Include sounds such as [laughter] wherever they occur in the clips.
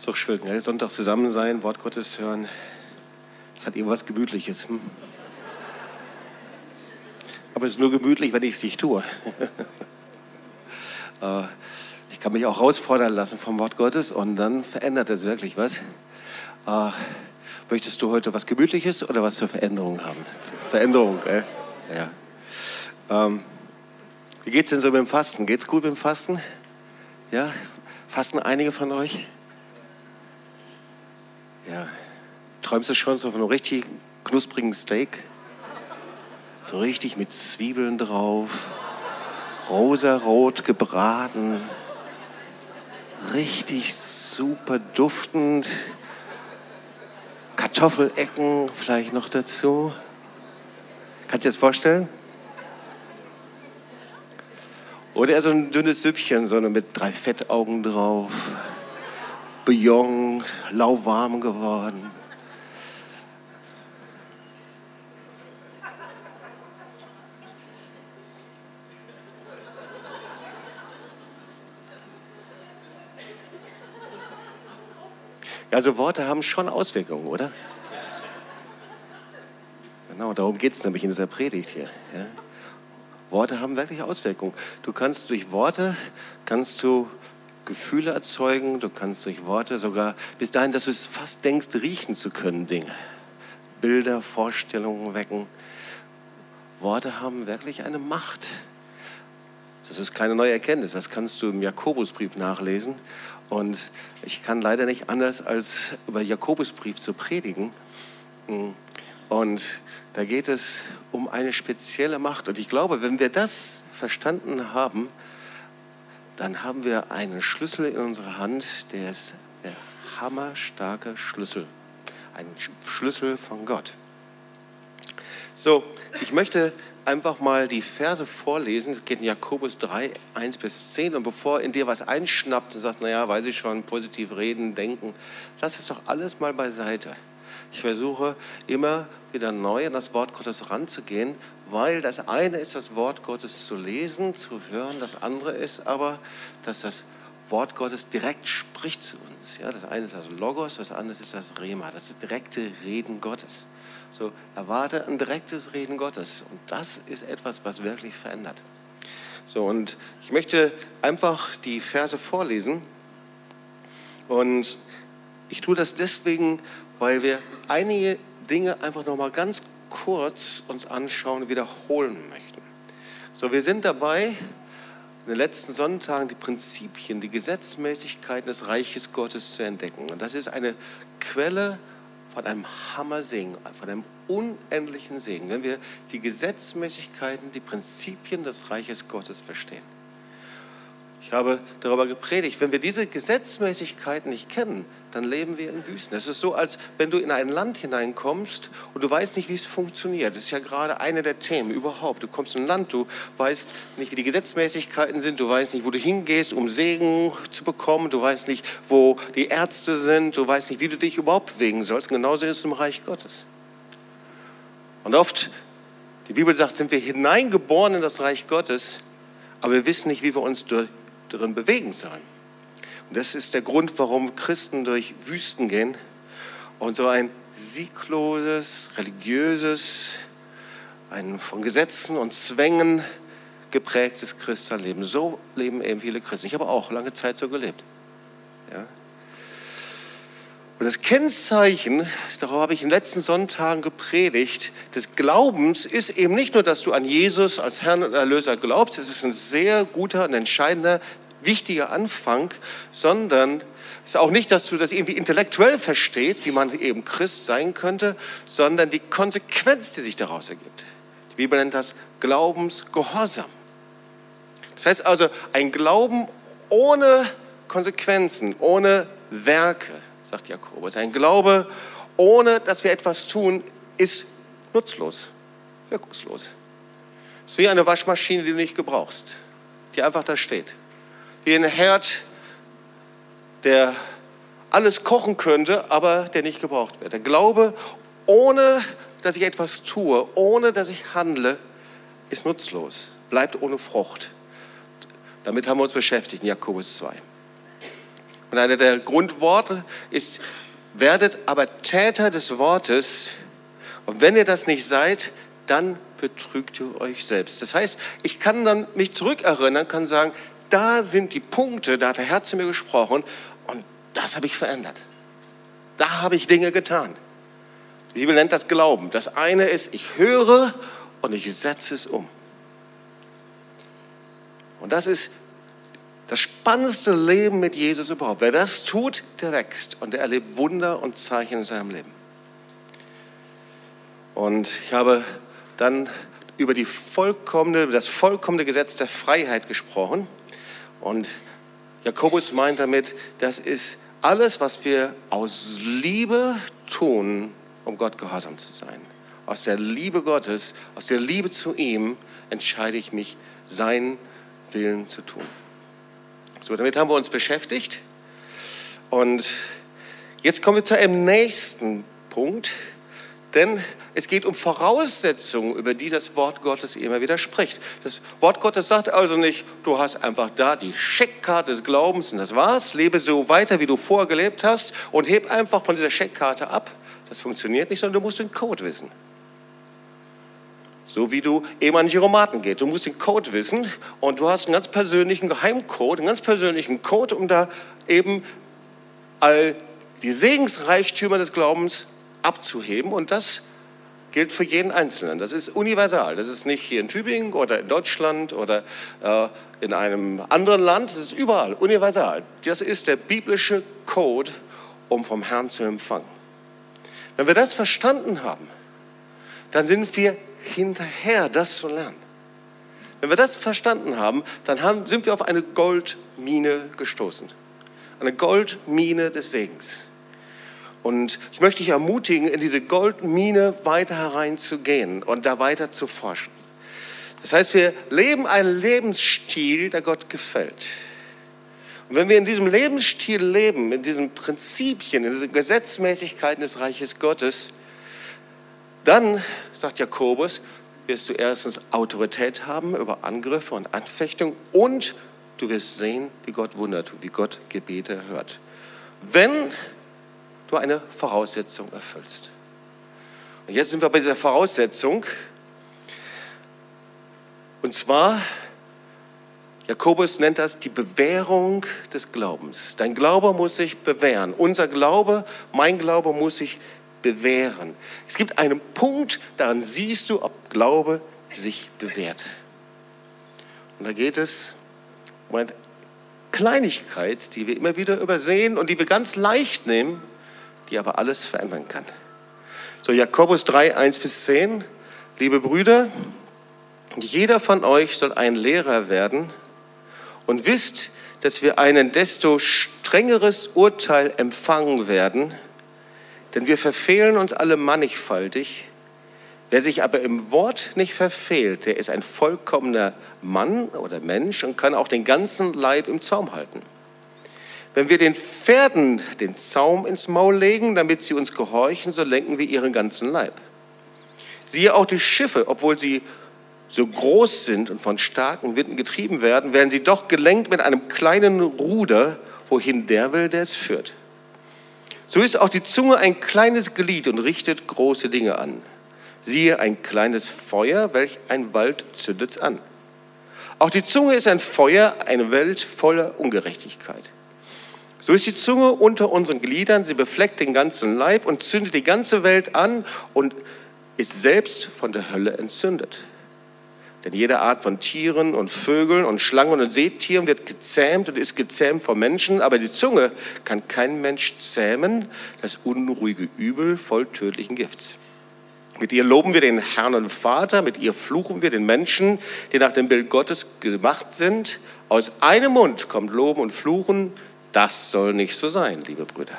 Ist doch schön, gell? Sonntag zusammen sein, Wort Gottes hören. Das hat irgendwas Gemütliches. Hm? Aber es ist nur gemütlich, wenn ich es nicht tue. [laughs] Äh, ich kann mich auch herausfordern lassen vom Wort Gottes und dann verändert es wirklich was. Äh, möchtest du heute was Gemütliches oder was zur Veränderung haben? Veränderung, gell? Ja. Ähm, wie geht es denn so mit dem Fasten? Geht es gut mit dem Fasten? Ja? Fasten einige von euch? Ja. Träumst du schon so von einem richtig knusprigen Steak? So richtig mit Zwiebeln drauf, rosarot gebraten, richtig super duftend, Kartoffelecken vielleicht noch dazu. Kannst du dir das vorstellen? Oder eher so ein dünnes Süppchen, so mit drei Fettaugen drauf, Bouillon, lauwarm geworden. Also Worte haben schon Auswirkungen, oder? Genau, darum geht es nämlich in dieser Predigt hier. Ja? Worte haben wirklich Auswirkungen. Du kannst durch Worte, kannst du Gefühle erzeugen, du kannst durch Worte sogar bis dahin, dass du es fast denkst, riechen zu können, Dinge. Bilder, Vorstellungen wecken. Worte haben wirklich eine Macht. Das ist keine neue Erkenntnis, das kannst du im Jakobusbrief nachlesen. Und ich kann leider nicht anders, als über Jakobusbrief zu predigen. Und da geht es um eine spezielle Macht. Und ich glaube, wenn wir das verstanden haben, dann haben wir einen Schlüssel in unserer Hand, der ist der hammerstarke Schlüssel. Ein Schlüssel von Gott. So, ich möchte einfach mal die Verse vorlesen. Es geht in Jakobus 3, 1 bis 10. Und bevor in dir was einschnappt und sagst, naja, weiß ich schon, positiv reden, denken, lass es doch alles mal beiseite. Ich versuche immer wieder neu an das Wort Gottes ranzugehen, weil das eine ist, das Wort Gottes zu lesen, zu hören. Das andere ist aber, dass das Wort Gottes direkt spricht zu uns. Ja, das eine ist das Logos, das andere ist das Rema, das direkte Reden Gottes. So erwarte ein direktes Reden Gottes. Und das ist etwas, was wirklich verändert. So, und ich möchte einfach die Verse vorlesen. Und ich tue das deswegen, weil wir einige Dinge einfach noch mal ganz kurz uns anschauen wiederholen möchten. So, wir sind dabei, in den letzten Sonntagen die Prinzipien, die Gesetzmäßigkeiten des Reiches Gottes zu entdecken. Und das ist eine Quelle von einem Hammersegen, von einem unendlichen Segen, wenn wir die Gesetzmäßigkeiten, die Prinzipien des Reiches Gottes verstehen. Ich habe darüber gepredigt, wenn wir diese Gesetzmäßigkeiten nicht kennen, dann leben wir in Wüsten. Es ist so, als wenn du in ein Land hineinkommst und du weißt nicht, wie es funktioniert. Das ist ja gerade eine der Themen überhaupt. Du kommst in ein Land, du weißt nicht, wie die Gesetzmäßigkeiten sind, du weißt nicht, wo du hingehst, um Segen zu bekommen, du weißt nicht, wo die Ärzte sind, du weißt nicht, wie du dich überhaupt bewegen sollst. Und genauso ist es im Reich Gottes. Und oft, die Bibel sagt, sind wir hineingeboren in das Reich Gottes, aber wir wissen nicht, wie wir uns darin bewegen sollen. Und das ist der Grund, warum Christen durch Wüsten gehen und so ein siegloses, religiöses, ein von Gesetzen und Zwängen geprägtes Christenleben. So leben eben viele Christen. Ich habe auch lange Zeit so gelebt. Ja? Und das Kennzeichen, darauf habe ich in den letzten Sonntagen gepredigt, des Glaubens ist eben nicht nur, dass du an Jesus als Herrn und Erlöser glaubst, es ist ein sehr guter und entscheidender, wichtiger Anfang, sondern es ist auch nicht, dass du das irgendwie intellektuell verstehst, wie man eben Christ sein könnte, sondern die Konsequenz, die sich daraus ergibt. Die Bibel nennt das Glaubensgehorsam. Das heißt also, ein Glauben ohne Konsequenzen, ohne Werke sagt Jakobus. Ein Glaube, ohne dass wir etwas tun, ist nutzlos, wirkungslos. Es ist wie eine Waschmaschine, die du nicht gebrauchst, die einfach da steht. Wie ein Herd, der alles kochen könnte, aber der nicht gebraucht wird. Der Glaube, ohne dass ich etwas tue, ohne dass ich handle, ist nutzlos, bleibt ohne Frucht. Damit haben wir uns beschäftigt in Jakobus 2. Und einer der Grundworte ist, werdet aber Täter des Wortes. Und wenn ihr das nicht seid, dann betrügt ihr euch selbst. Das heißt, ich kann dann mich zurückerinnern, kann sagen, da sind die Punkte, da hat der Herr zu mir gesprochen und das habe ich verändert. Da habe ich Dinge getan. Die Bibel nennt das Glauben. Das eine ist, ich höre und ich setze es um. Und das ist das spannendste Leben mit Jesus überhaupt. Wer das tut, der wächst und der erlebt Wunder und Zeichen in seinem Leben. Und ich habe dann über die vollkommene, das vollkommene Gesetz der Freiheit gesprochen. Und Jakobus meint damit, das ist alles, was wir aus Liebe tun, um Gott gehorsam zu sein. Aus der Liebe Gottes, aus der Liebe zu ihm entscheide ich mich, seinen Willen zu tun. So, damit haben wir uns beschäftigt. Und jetzt kommen wir zu einem nächsten Punkt, denn es geht um Voraussetzungen, über die das Wort Gottes immer wieder spricht. Das Wort Gottes sagt also nicht, du hast einfach da die Scheckkarte des Glaubens und das war's, lebe so weiter, wie du vorher gelebt hast und heb einfach von dieser Scheckkarte ab. Das funktioniert nicht, sondern du musst den Code wissen. So wie du eben an Giromaten geht. Du musst den Code wissen und du hast einen ganz persönlichen Geheimcode, einen ganz persönlichen Code, um da eben all die Segensreichtümer des Glaubens abzuheben. Und das gilt für jeden Einzelnen. Das ist universal. Das ist nicht hier in Tübingen oder in Deutschland oder äh, in einem anderen Land. Das ist überall universal. Das ist der biblische Code, um vom Herrn zu empfangen. Wenn wir das verstanden haben, dann sind wir hinterher, das zu lernen. Wenn wir das verstanden haben, dann haben, sind wir auf eine Goldmine gestoßen. Eine Goldmine des Segens. Und ich möchte dich ermutigen, in diese Goldmine weiter hereinzugehen und da weiter zu forschen. Das heißt, wir leben einen Lebensstil, der Gott gefällt. Und wenn wir in diesem Lebensstil leben, in diesen Prinzipien, in diesen Gesetzmäßigkeiten des Reiches Gottes, dann, sagt Jakobus, wirst du erstens Autorität haben über Angriffe und Anfechtungen und du wirst sehen, wie Gott Wunder tut, wie Gott Gebete hört. Wenn du eine Voraussetzung erfüllst. Und jetzt sind wir bei dieser Voraussetzung. Und zwar, Jakobus nennt das die Bewährung des Glaubens. Dein Glaube muss sich bewähren. Unser Glaube, mein Glaube muss sich bewähren. Es gibt einen Punkt, daran siehst du, ob Glaube sich bewährt. Und da geht es um eine Kleinigkeit, die wir immer wieder übersehen und die wir ganz leicht nehmen, die aber alles verändern kann. So, Jakobus 3, 1 bis 10. Liebe Brüder, jeder von euch soll ein Lehrer werden und wisst, dass wir ein desto strengeres Urteil empfangen werden, denn wir verfehlen uns alle mannigfaltig. Wer sich aber im Wort nicht verfehlt, der ist ein vollkommener Mann oder Mensch und kann auch den ganzen Leib im Zaum halten. Wenn wir den Pferden den Zaum ins Maul legen, damit sie uns gehorchen, so lenken wir ihren ganzen Leib. Siehe auch die Schiffe, obwohl sie so groß sind und von starken Winden getrieben werden, werden sie doch gelenkt mit einem kleinen Ruder, wohin der will, der es führt. So ist auch die Zunge ein kleines Glied und richtet große Dinge an. Siehe ein kleines Feuer, welch ein Wald zündet an. Auch die Zunge ist ein Feuer, eine Welt voller Ungerechtigkeit. So ist die Zunge unter unseren Gliedern, sie befleckt den ganzen Leib und zündet die ganze Welt an und ist selbst von der Hölle entzündet. Denn jede Art von Tieren und Vögeln und Schlangen und Seetieren wird gezähmt und ist gezähmt vor Menschen, aber die Zunge kann kein Mensch zähmen, das unruhige Übel voll tödlichen Gifts. Mit ihr loben wir den Herrn und Vater, mit ihr fluchen wir den Menschen, die nach dem Bild Gottes gemacht sind. Aus einem Mund kommt Loben und Fluchen. Das soll nicht so sein, liebe Brüder.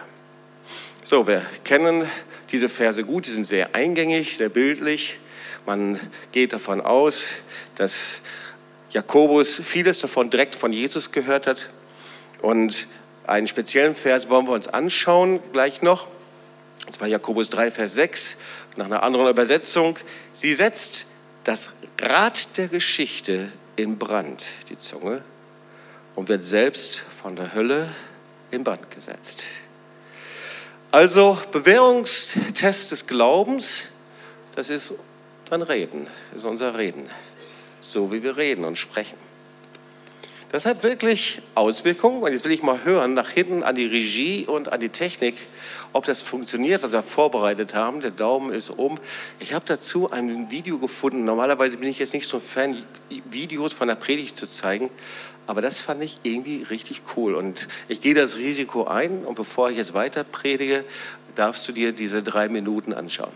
So, wir kennen diese Verse gut, die sind sehr eingängig, sehr bildlich. Man geht davon aus, dass Jakobus vieles davon direkt von Jesus gehört hat. Und einen speziellen Vers wollen wir uns anschauen, gleich noch. Und zwar Jakobus 3, Vers 6, nach einer anderen Übersetzung. Sie setzt das Rad der Geschichte in Brand, die Zunge, und wird selbst von der Hölle in Brand gesetzt. Also Bewährungstest des Glaubens, das ist dein Reden, ist unser Reden, so wie wir reden und sprechen. Das hat wirklich Auswirkungen. Und jetzt will ich mal hören, nach hinten an die Regie und an die Technik, ob das funktioniert, was wir vorbereitet haben. Der Daumen ist oben. Ich habe dazu ein Video gefunden. Normalerweise bin ich jetzt nicht so ein Fan, Videos von der Predigt zu zeigen. Aber das fand ich irgendwie richtig cool. Und ich gehe das Risiko ein. Und bevor ich jetzt weiter predige, darfst du dir diese drei Minuten anschauen.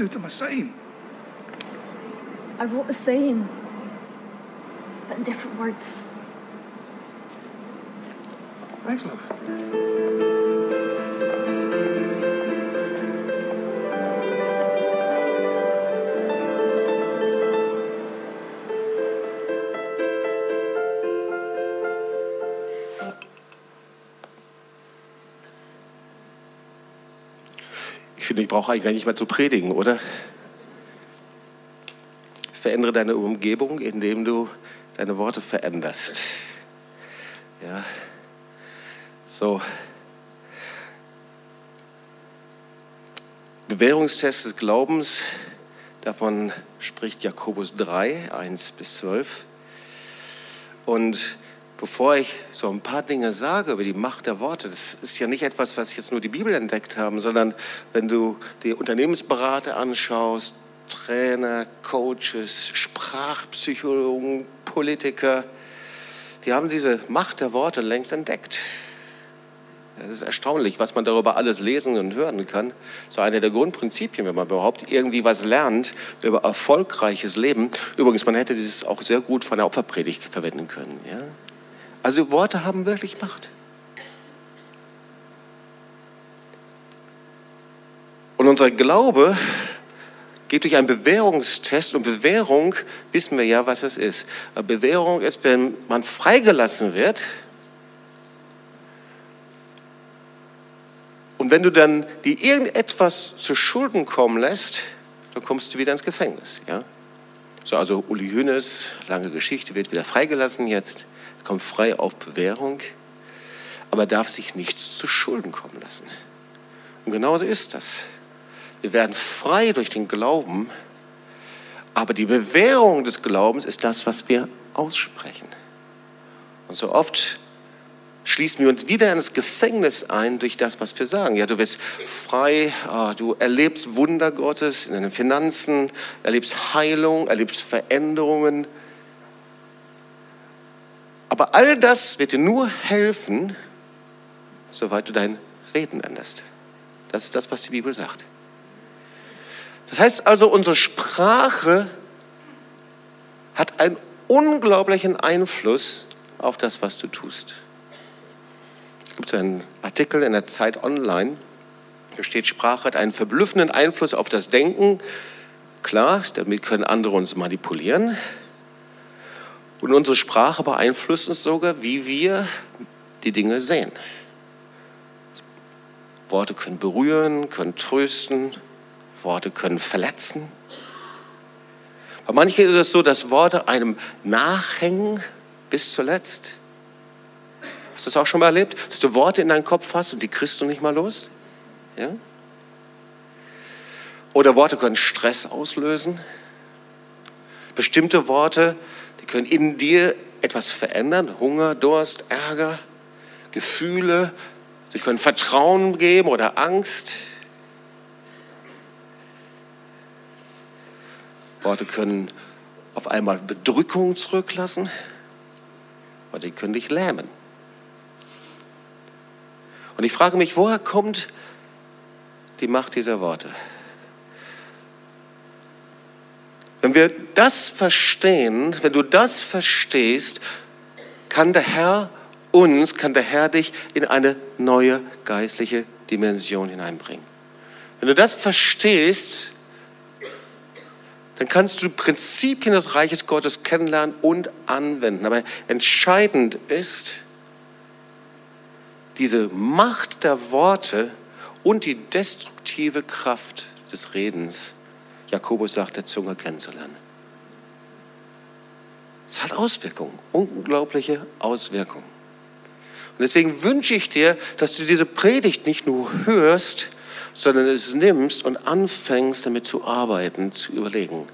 Do to my saying? I wrote the same, but in different words. Thanks, love. Brauche eigentlich gar nicht mehr zu predigen, oder? Verändere deine Umgebung, indem du deine Worte veränderst. Ja. So. Bewährungstest des Glaubens, davon spricht Jakobus 3, 1 bis 12. Und bevor ich so ein paar Dinge sage über die Macht der Worte, das ist ja nicht etwas, was jetzt nur die Bibel entdeckt haben, sondern wenn du die Unternehmensberater anschaust, Trainer, Coaches, Sprachpsychologen, Politiker, die haben diese Macht der Worte längst entdeckt. Das ist erstaunlich, was man darüber alles lesen und hören kann. So eine der Grundprinzipien, wenn man überhaupt irgendwie was lernt über erfolgreiches Leben. Übrigens, man hätte dieses auch sehr gut von der Opferpredigt verwenden können. Ja? Also Worte haben wirklich Macht. Und unser Glaube geht durch einen Bewährungstest und Bewährung wissen wir ja, was es ist. Bewährung ist, wenn man freigelassen wird und wenn du dann die irgendetwas zu Schulden kommen lässt, dann kommst du wieder ins Gefängnis. Ja? So, also Uli Hünes, lange Geschichte, wird wieder freigelassen jetzt kommt frei auf Bewährung, aber darf sich nichts zu Schulden kommen lassen. Und genauso ist das. Wir werden frei durch den Glauben, aber die Bewährung des Glaubens ist das, was wir aussprechen. Und so oft schließen wir uns wieder ins Gefängnis ein durch das, was wir sagen. Ja, du wirst frei, ah, du erlebst Wunder Gottes in deinen Finanzen, erlebst Heilung, erlebst Veränderungen. Aber all das wird dir nur helfen, soweit du dein Reden änderst. Das ist das, was die Bibel sagt. Das heißt also, unsere Sprache hat einen unglaublichen Einfluss auf das, was du tust. Es gibt einen Artikel in der Zeit Online, da steht, Sprache hat einen verblüffenden Einfluss auf das Denken. Klar, damit können andere uns manipulieren. Und unsere Sprache beeinflusst uns sogar, wie wir die Dinge sehen. Worte können berühren, können trösten, Worte können verletzen. Bei manchen ist es so, dass Worte einem nachhängen bis zuletzt. Hast du das auch schon mal erlebt? Dass du Worte in deinen Kopf hast und die kriegst du nicht mal los? Ja? Oder Worte können Stress auslösen. Bestimmte Worte, die können in dir etwas verändern. Hunger, Durst, Ärger, Gefühle. Sie können Vertrauen geben oder Angst. Worte können auf einmal Bedrückung zurücklassen, oder die können dich lähmen. Und ich frage mich, woher kommt die Macht dieser Worte? Wenn wir das verstehen, wenn du das verstehst, kann der Herr uns, kann der Herr dich in eine neue geistliche Dimension hineinbringen. Wenn du das verstehst, dann kannst du Prinzipien des Reiches Gottes kennenlernen und anwenden. Aber entscheidend ist diese Macht der Worte und die destruktive Kraft des Redens Jakobus sagt, der Zunge kennenzulernen. Es hat Auswirkungen, unglaubliche Auswirkungen. Und deswegen wünsche ich dir, dass du diese Predigt nicht nur hörst, sondern es nimmst und anfängst damit zu arbeiten, zu überlegen,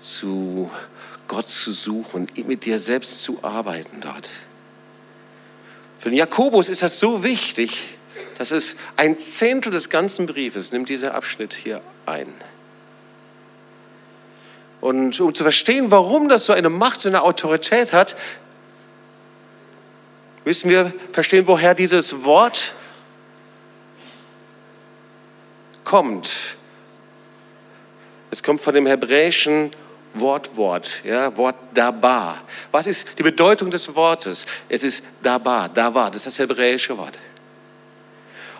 zu Gott zu suchen, mit dir selbst zu arbeiten dort. Für den Jakobus ist das so wichtig, dass es ein Zehntel des ganzen Briefes nimmt dieser Abschnitt hier ein. Und um zu verstehen, warum das so eine Macht, so eine Autorität hat, müssen wir verstehen, woher dieses Wort kommt. Es kommt von dem hebräischen Wortwort, ja, Wort Dabar. Was ist die Bedeutung des Wortes? Es ist Dabar, Dabar, das ist das hebräische Wort.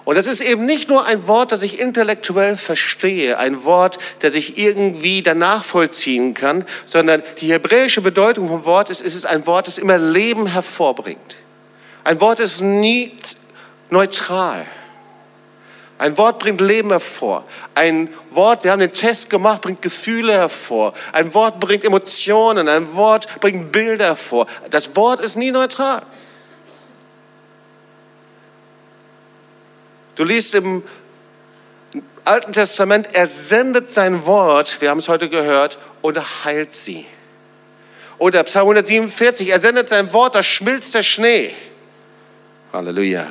Und das ist eben nicht nur ein Wort, das ich intellektuell verstehe, ein Wort, das ich irgendwie danach vollziehen kann, sondern die hebräische Bedeutung vom Wort ist, ist es ein Wort, das immer Leben hervorbringt. Ein Wort ist nie neutral. Ein Wort bringt Leben hervor. Ein Wort, wir haben den Test gemacht, bringt Gefühle hervor. Ein Wort bringt Emotionen. Ein Wort bringt Bilder hervor. Das Wort ist nie neutral. Du liest im Alten Testament, er sendet sein Wort, wir haben es heute gehört, und heilt sie. Oder Psalm 147, er sendet sein Wort, da schmilzt der Schnee. Halleluja.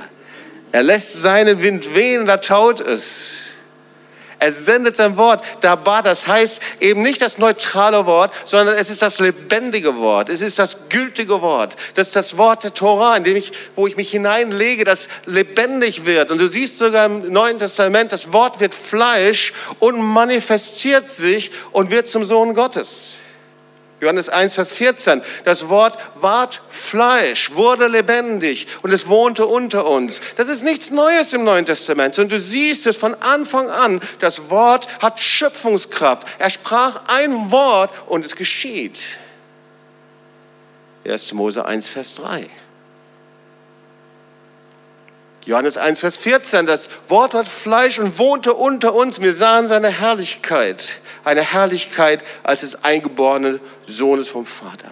Er lässt seinen Wind wehen, da taut es. Er sendet sein Wort. Dabar, das heißt eben nicht das neutrale Wort, sondern es ist das lebendige Wort. Es ist das gültige Wort. Das ist das Wort der Tora, in dem ich, wo ich mich hineinlege, das lebendig wird. Und du siehst sogar im Neuen Testament, das Wort wird Fleisch und manifestiert sich und wird zum Sohn Gottes. Johannes 1, Vers 14. Das Wort ward Fleisch, wurde lebendig und es wohnte unter uns. Das ist nichts Neues im Neuen Testament, sondern du siehst es von Anfang an. Das Wort hat Schöpfungskraft. Er sprach ein Wort und es geschieht. 1. Mose 1, Vers 3. Johannes 1, Vers 14. Das Wort hat Fleisch und wohnte unter uns. Wir sahen seine Herrlichkeit eine Herrlichkeit als des eingeborenen Sohnes vom Vater.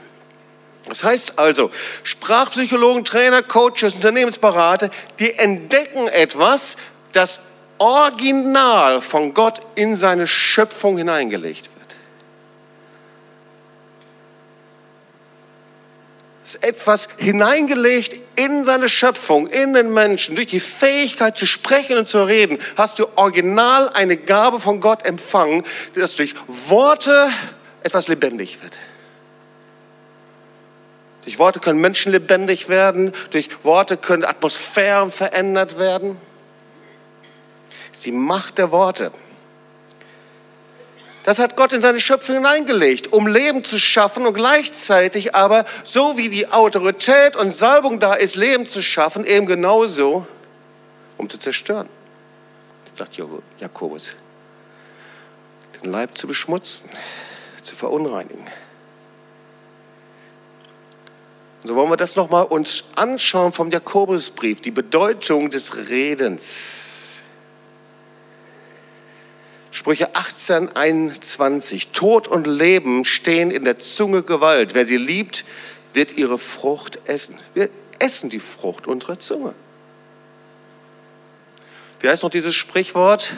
Das heißt also, Sprachpsychologen, Trainer, Coaches, Unternehmensberater, die entdecken etwas, das original von Gott in seine Schöpfung hineingelegt wird. Es ist etwas hineingelegt in seine Schöpfung, in den Menschen. Durch die Fähigkeit zu sprechen und zu reden hast du original eine Gabe von Gott empfangen, dass durch Worte etwas lebendig wird. Durch Worte können Menschen lebendig werden, durch Worte können Atmosphären verändert werden. Das ist die Macht der Worte. Das hat Gott in seine Schöpfung hineingelegt, um Leben zu schaffen und gleichzeitig aber, so wie die Autorität und Salbung da ist, Leben zu schaffen, eben genauso, um zu zerstören, sagt Jakobus. Den Leib zu beschmutzen, zu verunreinigen. Und so wollen wir das nochmal uns anschauen vom Jakobusbrief, die Bedeutung des Redens. Sprüche 18, 21. Tod und Leben stehen in der Zunge Gewalt. Wer sie liebt, wird ihre Frucht essen. Wir essen die Frucht unserer Zunge. Wie heißt noch dieses Sprichwort?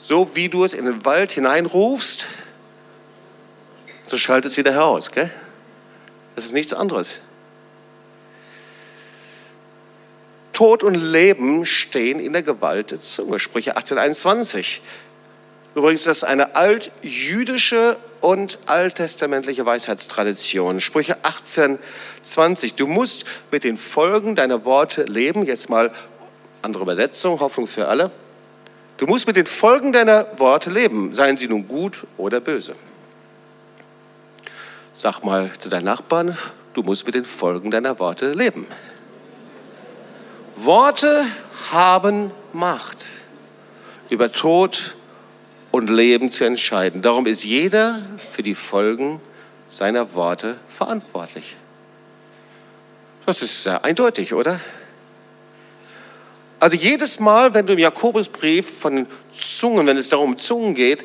So wie du es in den Wald hineinrufst, so schaltet es wieder heraus. Gell? Das ist nichts anderes. Tod und Leben stehen in der Gewalt der Zunge. Sprüche 1821. Übrigens, das ist eine altjüdische und alttestamentliche Weisheitstradition. Sprüche 1820. Du musst mit den Folgen deiner Worte leben. Jetzt mal andere Übersetzung, Hoffnung für alle. Du musst mit den Folgen deiner Worte leben, seien sie nun gut oder böse. Sag mal zu deinen Nachbarn, du musst mit den Folgen deiner Worte leben. Worte haben Macht, über Tod und Leben zu entscheiden. Darum ist jeder für die Folgen seiner Worte verantwortlich. Das ist sehr eindeutig, oder? Also jedes Mal, wenn du im Jakobusbrief von Zungen, wenn es darum um Zungen geht,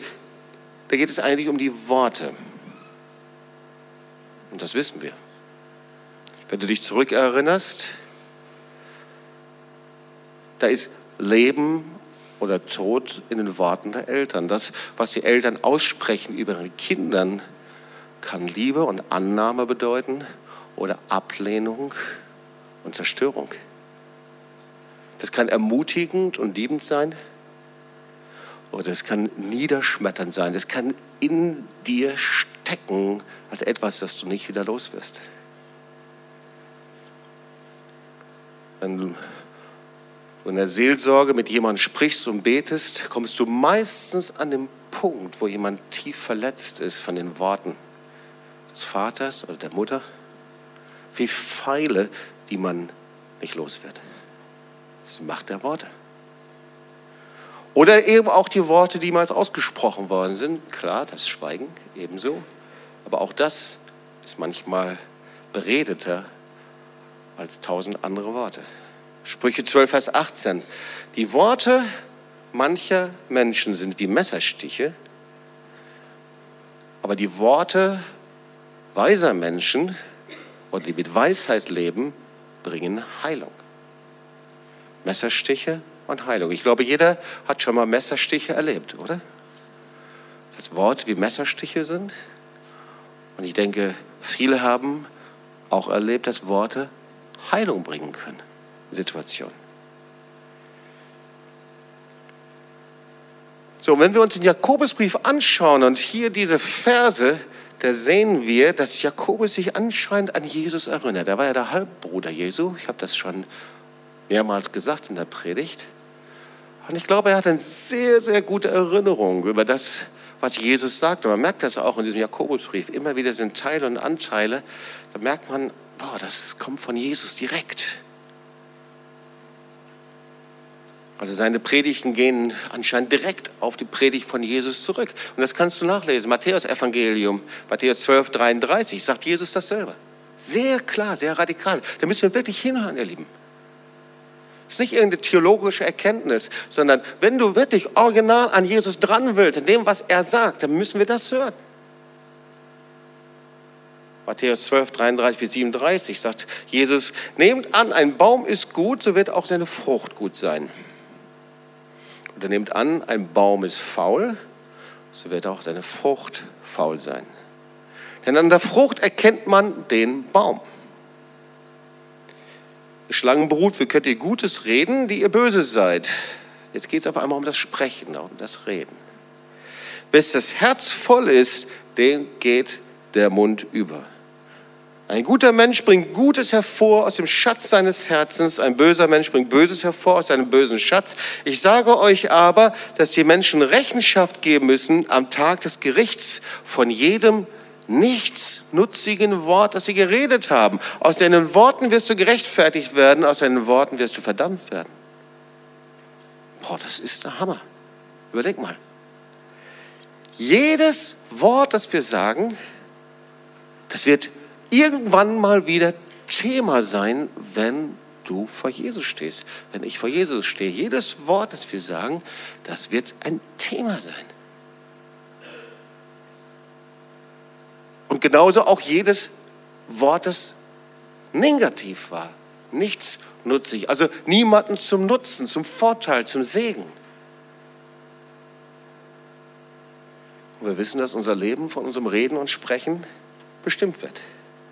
da geht es eigentlich um die Worte. Und das wissen wir. Wenn du dich zurückerinnerst, da ist Leben oder Tod in den Worten der Eltern. Das, was die Eltern aussprechen über ihren Kindern, kann Liebe und Annahme bedeuten oder Ablehnung und Zerstörung. Das kann ermutigend und liebend sein oder es kann niederschmetternd sein. Das kann in dir stecken als etwas, das du nicht wieder los wirst. Wenn in der Seelsorge mit jemandem sprichst und betest, kommst du meistens an den Punkt, wo jemand tief verletzt ist von den Worten des Vaters oder der Mutter, wie Pfeile, die man nicht los wird. Das Macht der Worte. Oder eben auch die Worte, die mal ausgesprochen worden sind. Klar, das Schweigen ebenso. Aber auch das ist manchmal beredeter als tausend andere Worte. Sprüche 12, Vers 18. Die Worte mancher Menschen sind wie Messerstiche, aber die Worte weiser Menschen und die mit Weisheit leben, bringen Heilung. Messerstiche und Heilung. Ich glaube, jeder hat schon mal Messerstiche erlebt, oder? Das Wort wie Messerstiche sind. Und ich denke, viele haben auch erlebt, dass Worte Heilung bringen können. Situation. So, wenn wir uns den Jakobusbrief anschauen und hier diese Verse, da sehen wir, dass Jakobus sich anscheinend an Jesus erinnert. Er war ja der Halbbruder Jesu. Ich habe das schon mehrmals gesagt in der Predigt. Und ich glaube, er hat eine sehr, sehr gute Erinnerung über das, was Jesus sagt. Und man merkt das auch in diesem Jakobusbrief. Immer wieder sind Teile und Anteile. Da merkt man, boah, das kommt von Jesus direkt. Also seine Predigten gehen anscheinend direkt auf die Predigt von Jesus zurück. Und das kannst du nachlesen. Matthäus Evangelium, Matthäus 12, 33, sagt Jesus dasselbe. Sehr klar, sehr radikal. Da müssen wir wirklich hinhören, ihr Lieben. Das ist nicht irgendeine theologische Erkenntnis, sondern wenn du wirklich original an Jesus dran willst, in dem, was er sagt, dann müssen wir das hören. Matthäus 12, 33 bis 37 sagt Jesus, nehmt an, ein Baum ist gut, so wird auch seine Frucht gut sein. Und er nimmt an, ein Baum ist faul, so wird auch seine Frucht faul sein. Denn an der Frucht erkennt man den Baum. Schlangenbrut, wie könnt ihr Gutes reden, die ihr böse seid? Jetzt geht es auf einmal um das Sprechen, um das Reden. Bis das Herz voll ist, dem geht der Mund über. Ein guter Mensch bringt Gutes hervor aus dem Schatz seines Herzens, ein böser Mensch bringt Böses hervor aus seinem bösen Schatz. Ich sage euch aber, dass die Menschen Rechenschaft geben müssen am Tag des Gerichts von jedem nichtsnutzigen Wort, das sie geredet haben. Aus deinen Worten wirst du gerechtfertigt werden, aus deinen Worten wirst du verdammt werden. Boah, das ist der Hammer. Überleg mal. Jedes Wort, das wir sagen, das wird irgendwann mal wieder Thema sein, wenn du vor Jesus stehst, wenn ich vor Jesus stehe. Jedes Wort, das wir sagen, das wird ein Thema sein. Und genauso auch jedes Wort, das negativ war, nichts nutzig, also niemanden zum Nutzen, zum Vorteil, zum Segen. Und wir wissen, dass unser Leben von unserem Reden und Sprechen bestimmt wird.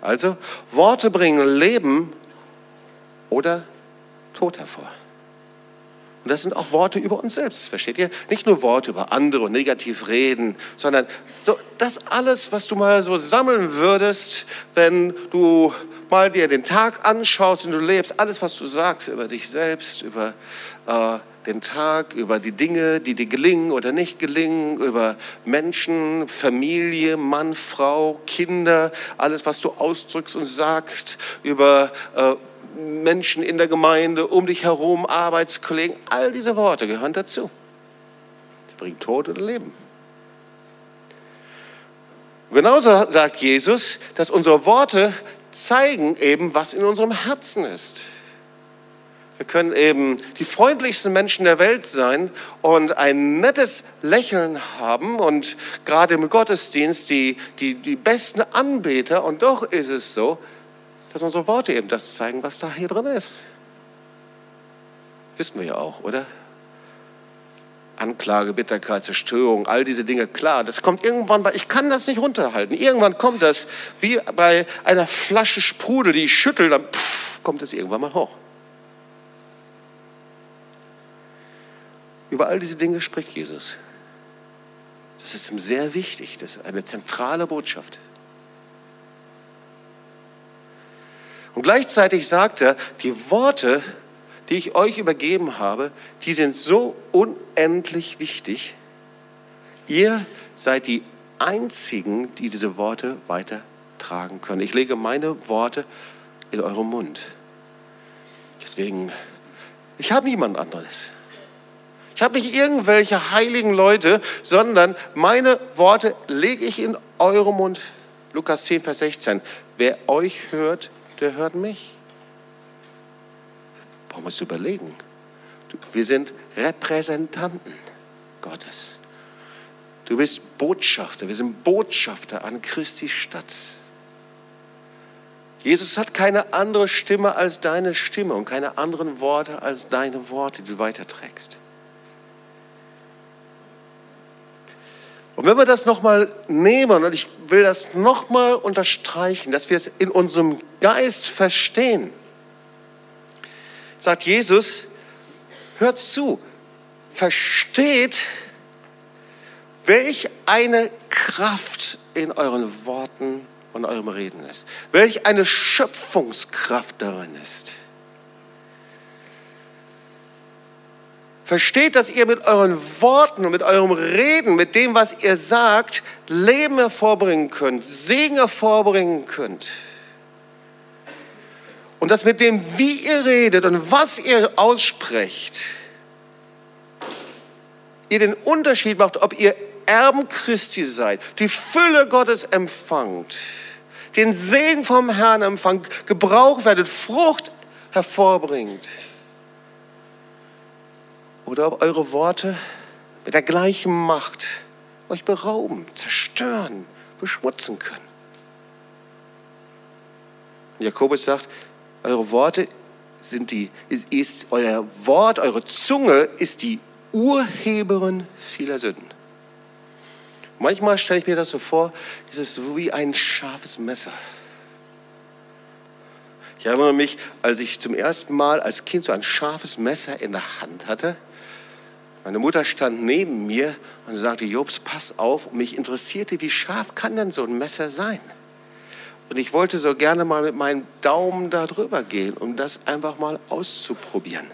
Also Worte bringen Leben oder Tod hervor. Und das sind auch Worte über uns selbst, versteht ihr? Nicht nur Worte über andere und negativ reden, sondern so, das alles, was du mal so sammeln würdest, wenn du mal dir den Tag anschaust und du lebst, alles, was du sagst über dich selbst, über äh, den Tag, über die Dinge, die dir gelingen oder nicht gelingen, über Menschen, Familie, Mann, Frau, Kinder, alles, was du ausdrückst und sagst, über äh, Menschen in der Gemeinde, um dich herum, Arbeitskollegen, all diese Worte gehören dazu. Sie bringen Tod oder Leben. Genauso sagt Jesus, dass unsere Worte zeigen eben, was in unserem Herzen ist. Wir können eben die freundlichsten Menschen der Welt sein und ein nettes Lächeln haben und gerade im Gottesdienst die, die, die besten Anbeter. Und doch ist es so, dass unsere Worte eben das zeigen, was da hier drin ist. Wissen wir ja auch, oder? Anklage, Bitterkeit, Zerstörung, all diese Dinge, klar, das kommt irgendwann bei, ich kann das nicht runterhalten. Irgendwann kommt das wie bei einer Flasche Sprudel, die ich schüttel, dann pff, kommt es irgendwann mal hoch. Über all diese Dinge spricht Jesus. Das ist ihm sehr wichtig, das ist eine zentrale Botschaft. Und gleichzeitig sagt er, die Worte, die ich euch übergeben habe, die sind so unendlich wichtig. Ihr seid die Einzigen, die diese Worte weitertragen können. Ich lege meine Worte in eurem Mund. Deswegen, ich habe niemand anderes. Ich habe nicht irgendwelche heiligen Leute, sondern meine Worte lege ich in eurem Mund. Lukas 10, Vers 16. Wer euch hört, der hört mich. Brauchen wir uns überlegen. Wir sind Repräsentanten Gottes. Du bist Botschafter. Wir sind Botschafter an Christi Stadt. Jesus hat keine andere Stimme als deine Stimme und keine anderen Worte als deine Worte, die du weiterträgst. Und wenn wir das nochmal nehmen, und ich will das nochmal unterstreichen, dass wir es in unserem Geist verstehen, sagt Jesus, hört zu, versteht, welch eine Kraft in euren Worten und eurem Reden ist, welch eine Schöpfungskraft darin ist. Versteht, dass ihr mit euren Worten und mit eurem Reden, mit dem, was ihr sagt, Leben hervorbringen könnt, Segen hervorbringen könnt. Und dass mit dem, wie ihr redet und was ihr aussprecht, ihr den Unterschied macht, ob ihr Erben Christi seid, die Fülle Gottes empfangt, den Segen vom Herrn empfangt, Gebrauch werdet, Frucht hervorbringt oder ob eure Worte mit der gleichen Macht euch berauben, zerstören, beschmutzen können. Und Jakobus sagt, eure Worte sind die, ist, ist euer Wort, eure Zunge ist die Urheberin vieler Sünden. Manchmal stelle ich mir das so vor, ist es so wie ein scharfes Messer. Ich erinnere mich, als ich zum ersten Mal als Kind so ein scharfes Messer in der Hand hatte meine Mutter stand neben mir und sagte, Jobs, pass auf. Und mich interessierte, wie scharf kann denn so ein Messer sein? Und ich wollte so gerne mal mit meinem Daumen da drüber gehen, um das einfach mal auszuprobieren.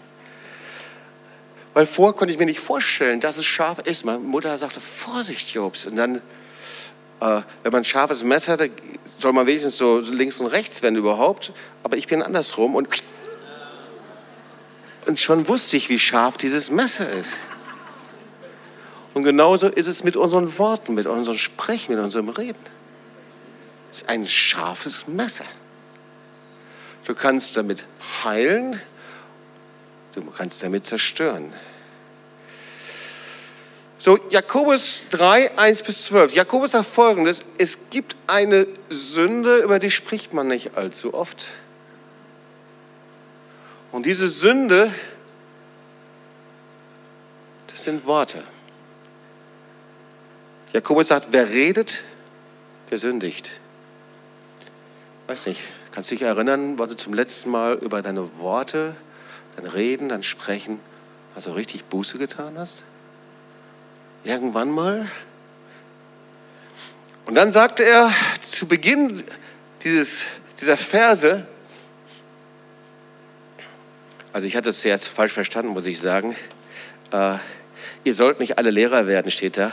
Weil vorher konnte ich mir nicht vorstellen, dass es scharf ist. Meine Mutter sagte, Vorsicht, Jobs. Und dann, äh, wenn man ein scharfes Messer hat, soll man wenigstens so links und rechts, wenn überhaupt. Aber ich bin andersrum und, und schon wusste ich, wie scharf dieses Messer ist. Und genauso ist es mit unseren Worten, mit unserem Sprechen, mit unserem Reden. Es ist ein scharfes Messer. Du kannst damit heilen, du kannst damit zerstören. So, Jakobus 3, 1 bis 12. Jakobus sagt folgendes: Es gibt eine Sünde, über die spricht man nicht allzu oft. Und diese Sünde, das sind Worte. Jakobus sagt, wer redet, der sündigt. Weiß nicht, kannst du dich erinnern, wann du zum letzten Mal über deine Worte, dein Reden, dein Sprechen, also richtig Buße getan hast? Irgendwann mal? Und dann sagte er zu Beginn dieses, dieser Verse, also ich hatte es jetzt falsch verstanden, muss ich sagen. Äh, ihr sollt nicht alle Lehrer werden, steht da.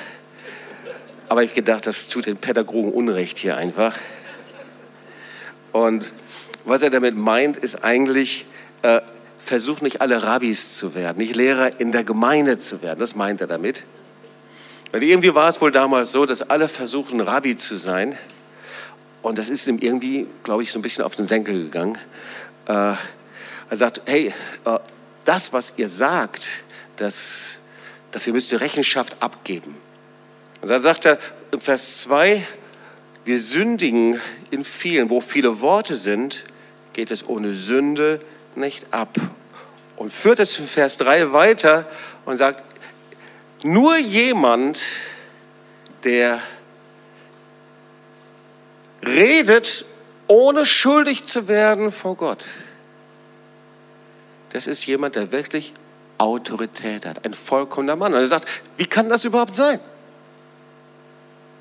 Aber ich habe gedacht, das tut den Pädagogen Unrecht hier einfach. Und was er damit meint, ist eigentlich, äh, versuch nicht alle Rabbis zu werden, nicht Lehrer in der Gemeinde zu werden. Das meint er damit. Weil irgendwie war es wohl damals so, dass alle versuchen, Rabbi zu sein. Und das ist ihm irgendwie, glaube ich, so ein bisschen auf den Senkel gegangen. Äh, er sagt, hey, äh, das, was ihr sagt, das, dafür müsst ihr Rechenschaft abgeben. Und dann sagt er in Vers 2, wir sündigen in vielen, wo viele Worte sind, geht es ohne Sünde nicht ab. Und führt es in Vers 3 weiter und sagt, nur jemand, der redet, ohne schuldig zu werden vor Gott, das ist jemand, der wirklich Autorität hat, ein vollkommener Mann. Und er sagt, wie kann das überhaupt sein?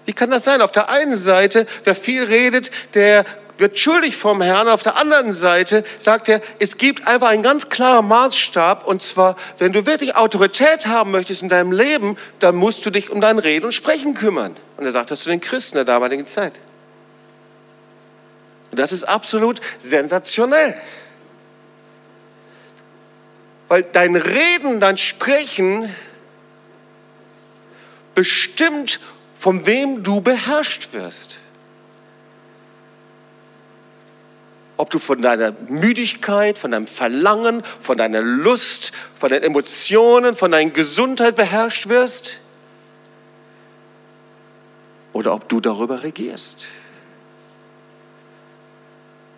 Wie kann das sein? Auf der einen Seite, wer viel redet, der wird schuldig vom Herrn. Auf der anderen Seite sagt er, es gibt einfach einen ganz klaren Maßstab. Und zwar, wenn du wirklich Autorität haben möchtest in deinem Leben, dann musst du dich um dein Reden und Sprechen kümmern. Und er sagt das zu den Christen der damaligen Zeit. Und das ist absolut sensationell. Weil dein Reden, dein Sprechen bestimmt, von wem du beherrscht wirst. Ob du von deiner Müdigkeit, von deinem Verlangen, von deiner Lust, von deinen Emotionen, von deiner Gesundheit beherrscht wirst oder ob du darüber regierst.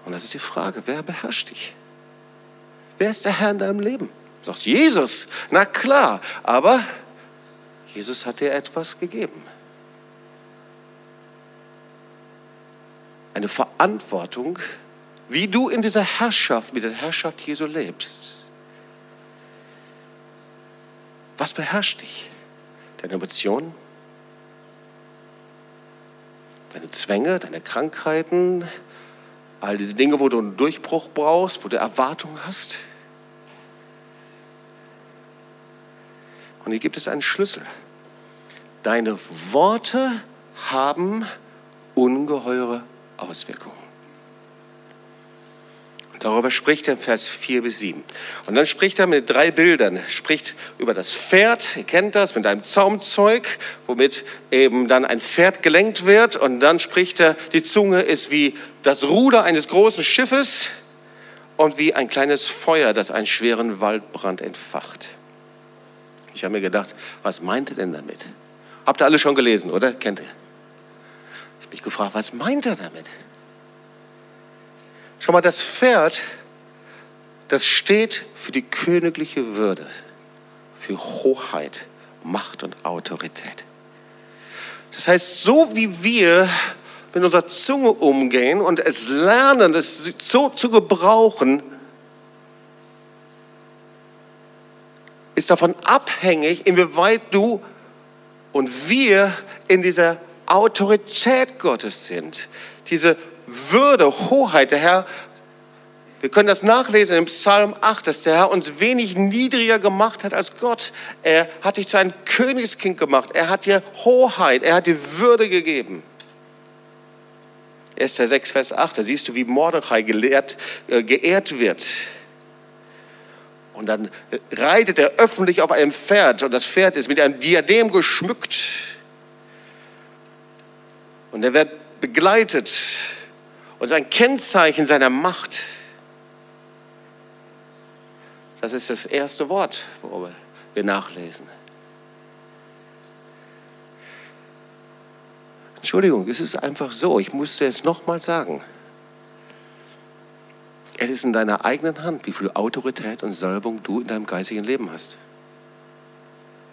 Und das ist die Frage, wer beherrscht dich? Wer ist der Herr in deinem Leben? Du sagst, Jesus, na klar, aber Jesus hat dir etwas gegeben. Eine Verantwortung, wie du in dieser Herrschaft, mit der Herrschaft Jesu lebst. Was beherrscht dich? Deine Emotionen? Deine Zwänge, deine Krankheiten, all diese Dinge, wo du einen Durchbruch brauchst, wo du Erwartungen hast? Und hier gibt es einen Schlüssel. Deine Worte haben ungeheure Auswirkungen. Und darüber spricht er in Vers 4 bis 7. Und dann spricht er mit drei Bildern. Er spricht über das Pferd, ihr kennt das, mit einem Zaumzeug, womit eben dann ein Pferd gelenkt wird. Und dann spricht er, die Zunge ist wie das Ruder eines großen Schiffes und wie ein kleines Feuer, das einen schweren Waldbrand entfacht. Ich habe mir gedacht, was meint er denn damit? Habt ihr alle schon gelesen, oder? Kennt ihr? Mich gefragt, was meint er damit? Schau mal, das Pferd, das steht für die königliche Würde, für Hoheit, Macht und Autorität. Das heißt, so wie wir mit unserer Zunge umgehen und es lernen, es so zu gebrauchen, ist davon abhängig, inwieweit du und wir in dieser Autorität Gottes sind. Diese Würde, Hoheit, der Herr, wir können das nachlesen im Psalm 8, dass der Herr uns wenig niedriger gemacht hat als Gott. Er hat dich zu einem Königskind gemacht. Er hat dir Hoheit, er hat dir Würde gegeben. 1. 6, Vers 8, da siehst du, wie Mordechai gelehrt, äh, geehrt wird. Und dann reitet er öffentlich auf einem Pferd und das Pferd ist mit einem Diadem geschmückt. Und er wird begleitet und sein Kennzeichen seiner Macht. Das ist das erste Wort, worüber wir nachlesen. Entschuldigung, es ist einfach so, ich musste es nochmal sagen. Es ist in deiner eigenen Hand, wie viel Autorität und Salbung du in deinem geistigen Leben hast.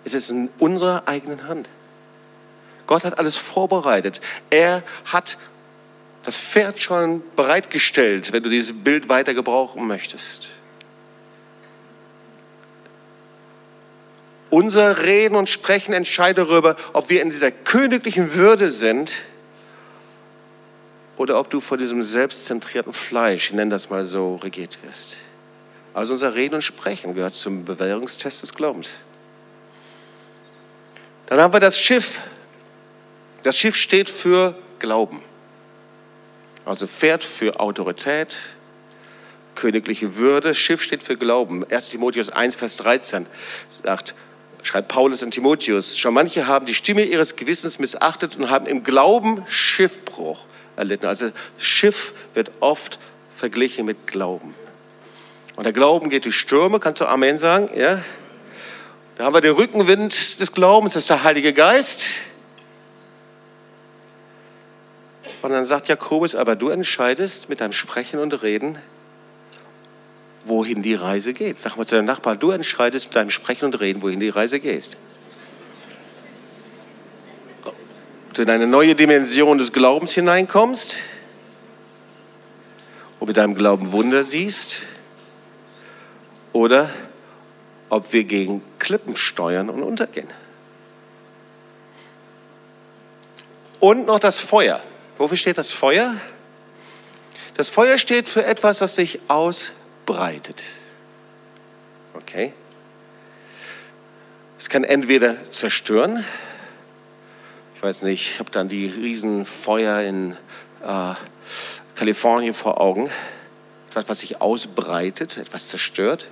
Es ist in unserer eigenen Hand. Gott hat alles vorbereitet. Er hat das Pferd schon bereitgestellt, wenn du dieses Bild weiter gebrauchen möchtest. Unser Reden und Sprechen entscheidet darüber, ob wir in dieser königlichen Würde sind oder ob du vor diesem selbstzentrierten Fleisch, ich nenne das mal so, regiert wirst. Also unser Reden und Sprechen gehört zum Bewährungstest des Glaubens. Dann haben wir das Schiff. Das Schiff steht für Glauben. Also Pferd für Autorität, königliche Würde. Schiff steht für Glauben. 1 Timotheus 1, Vers 13 sagt, schreibt Paulus an Timotheus, schon manche haben die Stimme ihres Gewissens missachtet und haben im Glauben Schiffbruch erlitten. Also Schiff wird oft verglichen mit Glauben. Und der Glauben geht durch Stürme, kannst du Amen sagen? Ja? Da haben wir den Rückenwind des Glaubens, das ist der Heilige Geist. Und dann sagt Jakobus, aber du entscheidest mit deinem Sprechen und Reden, wohin die Reise geht. Sag mal zu deinem Nachbarn, du entscheidest mit deinem Sprechen und Reden, wohin die Reise geht. Ob du in eine neue Dimension des Glaubens hineinkommst, ob mit deinem Glauben Wunder siehst oder ob wir gegen Klippen steuern und untergehen. Und noch das Feuer. Wofür steht das Feuer? Das Feuer steht für etwas, das sich ausbreitet. Okay? Es kann entweder zerstören, ich weiß nicht, ich habe dann die Riesenfeuer in äh, Kalifornien vor Augen. Etwas, was sich ausbreitet, etwas zerstört.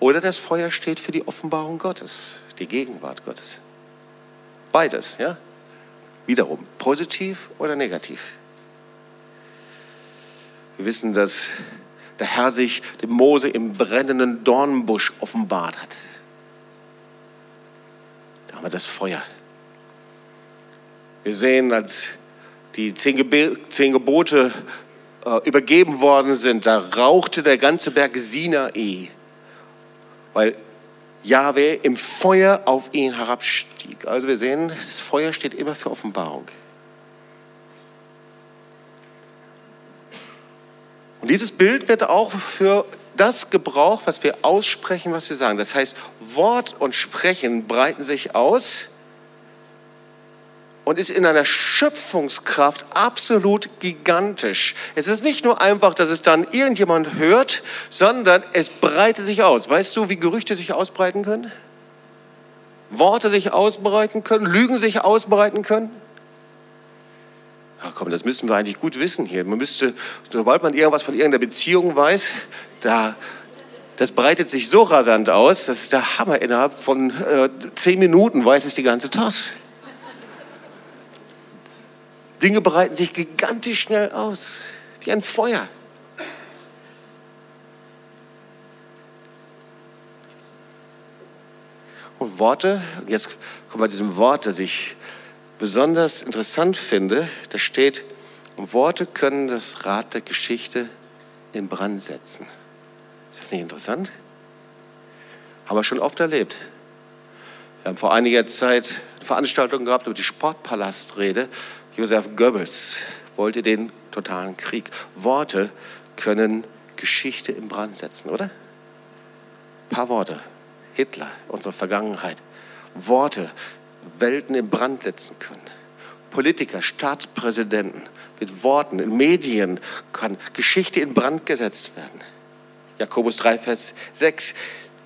Oder das Feuer steht für die Offenbarung Gottes, die Gegenwart Gottes. Beides, ja? Wiederum, positiv oder negativ. Wir wissen, dass der Herr sich dem Mose im brennenden Dornbusch offenbart hat. Da haben wir das Feuer. Wir sehen, als die zehn, Gebote äh, übergeben worden sind, da rauchte der ganze Berg Sinai, weil Jahwe im Feuer auf ihn herabstieg. Also wir sehen, das Feuer steht immer für Offenbarung. Und dieses Bild wird auch für das gebraucht, was wir aussprechen, was wir sagen. Das heißt, Wort und Sprechen breiten sich aus und ist in einer Schöpfungskraft absolut gigantisch. Es ist nicht nur einfach, dass es dann irgendjemand hört, sondern es breitet sich aus. Weißt du, wie Gerüchte sich ausbreiten können? Worte sich ausbreiten können, Lügen sich ausbreiten können? Ach komm, das müssten wir eigentlich gut wissen hier. Man müsste, sobald man irgendwas von irgendeiner Beziehung weiß, da, das breitet sich so rasant aus, das ist der Hammer. Innerhalb von äh, zehn Minuten weiß es die ganze Toss. Dinge breiten sich gigantisch schnell aus, wie ein Feuer. Und Worte, jetzt kommen wir zu diesem Wort, das ich besonders interessant finde, da steht, Worte können das Rad der Geschichte in Brand setzen. Ist das nicht interessant? Haben wir schon oft erlebt. Wir haben vor einiger Zeit eine Veranstaltung gehabt über die Sportpalastrede Josef Goebbels wollte den totalen Krieg. Worte können Geschichte in Brand setzen, oder? Ein paar Worte. Hitler, unsere Vergangenheit. Worte, Welten in Brand setzen können. Politiker, Staatspräsidenten mit Worten in Medien kann Geschichte in Brand gesetzt werden. Jakobus 3, Vers 6.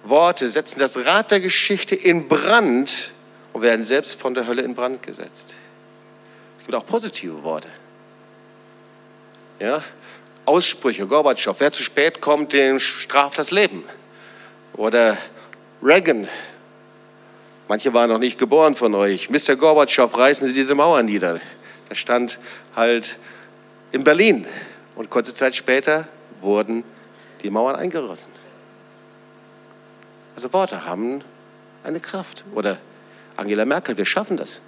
Worte setzen das Rad der Geschichte in Brand und werden selbst von der Hölle in Brand gesetzt gibt auch positive Worte. Ja? Aussprüche, Gorbatschow, wer zu spät kommt, den straft das Leben. Oder Reagan, manche waren noch nicht geboren von euch. Mr. Gorbatschow, reißen Sie diese Mauer nieder. Der stand halt in Berlin. Und kurze Zeit später wurden die Mauern eingerissen. Also Worte haben eine Kraft. Oder Angela Merkel, wir schaffen das.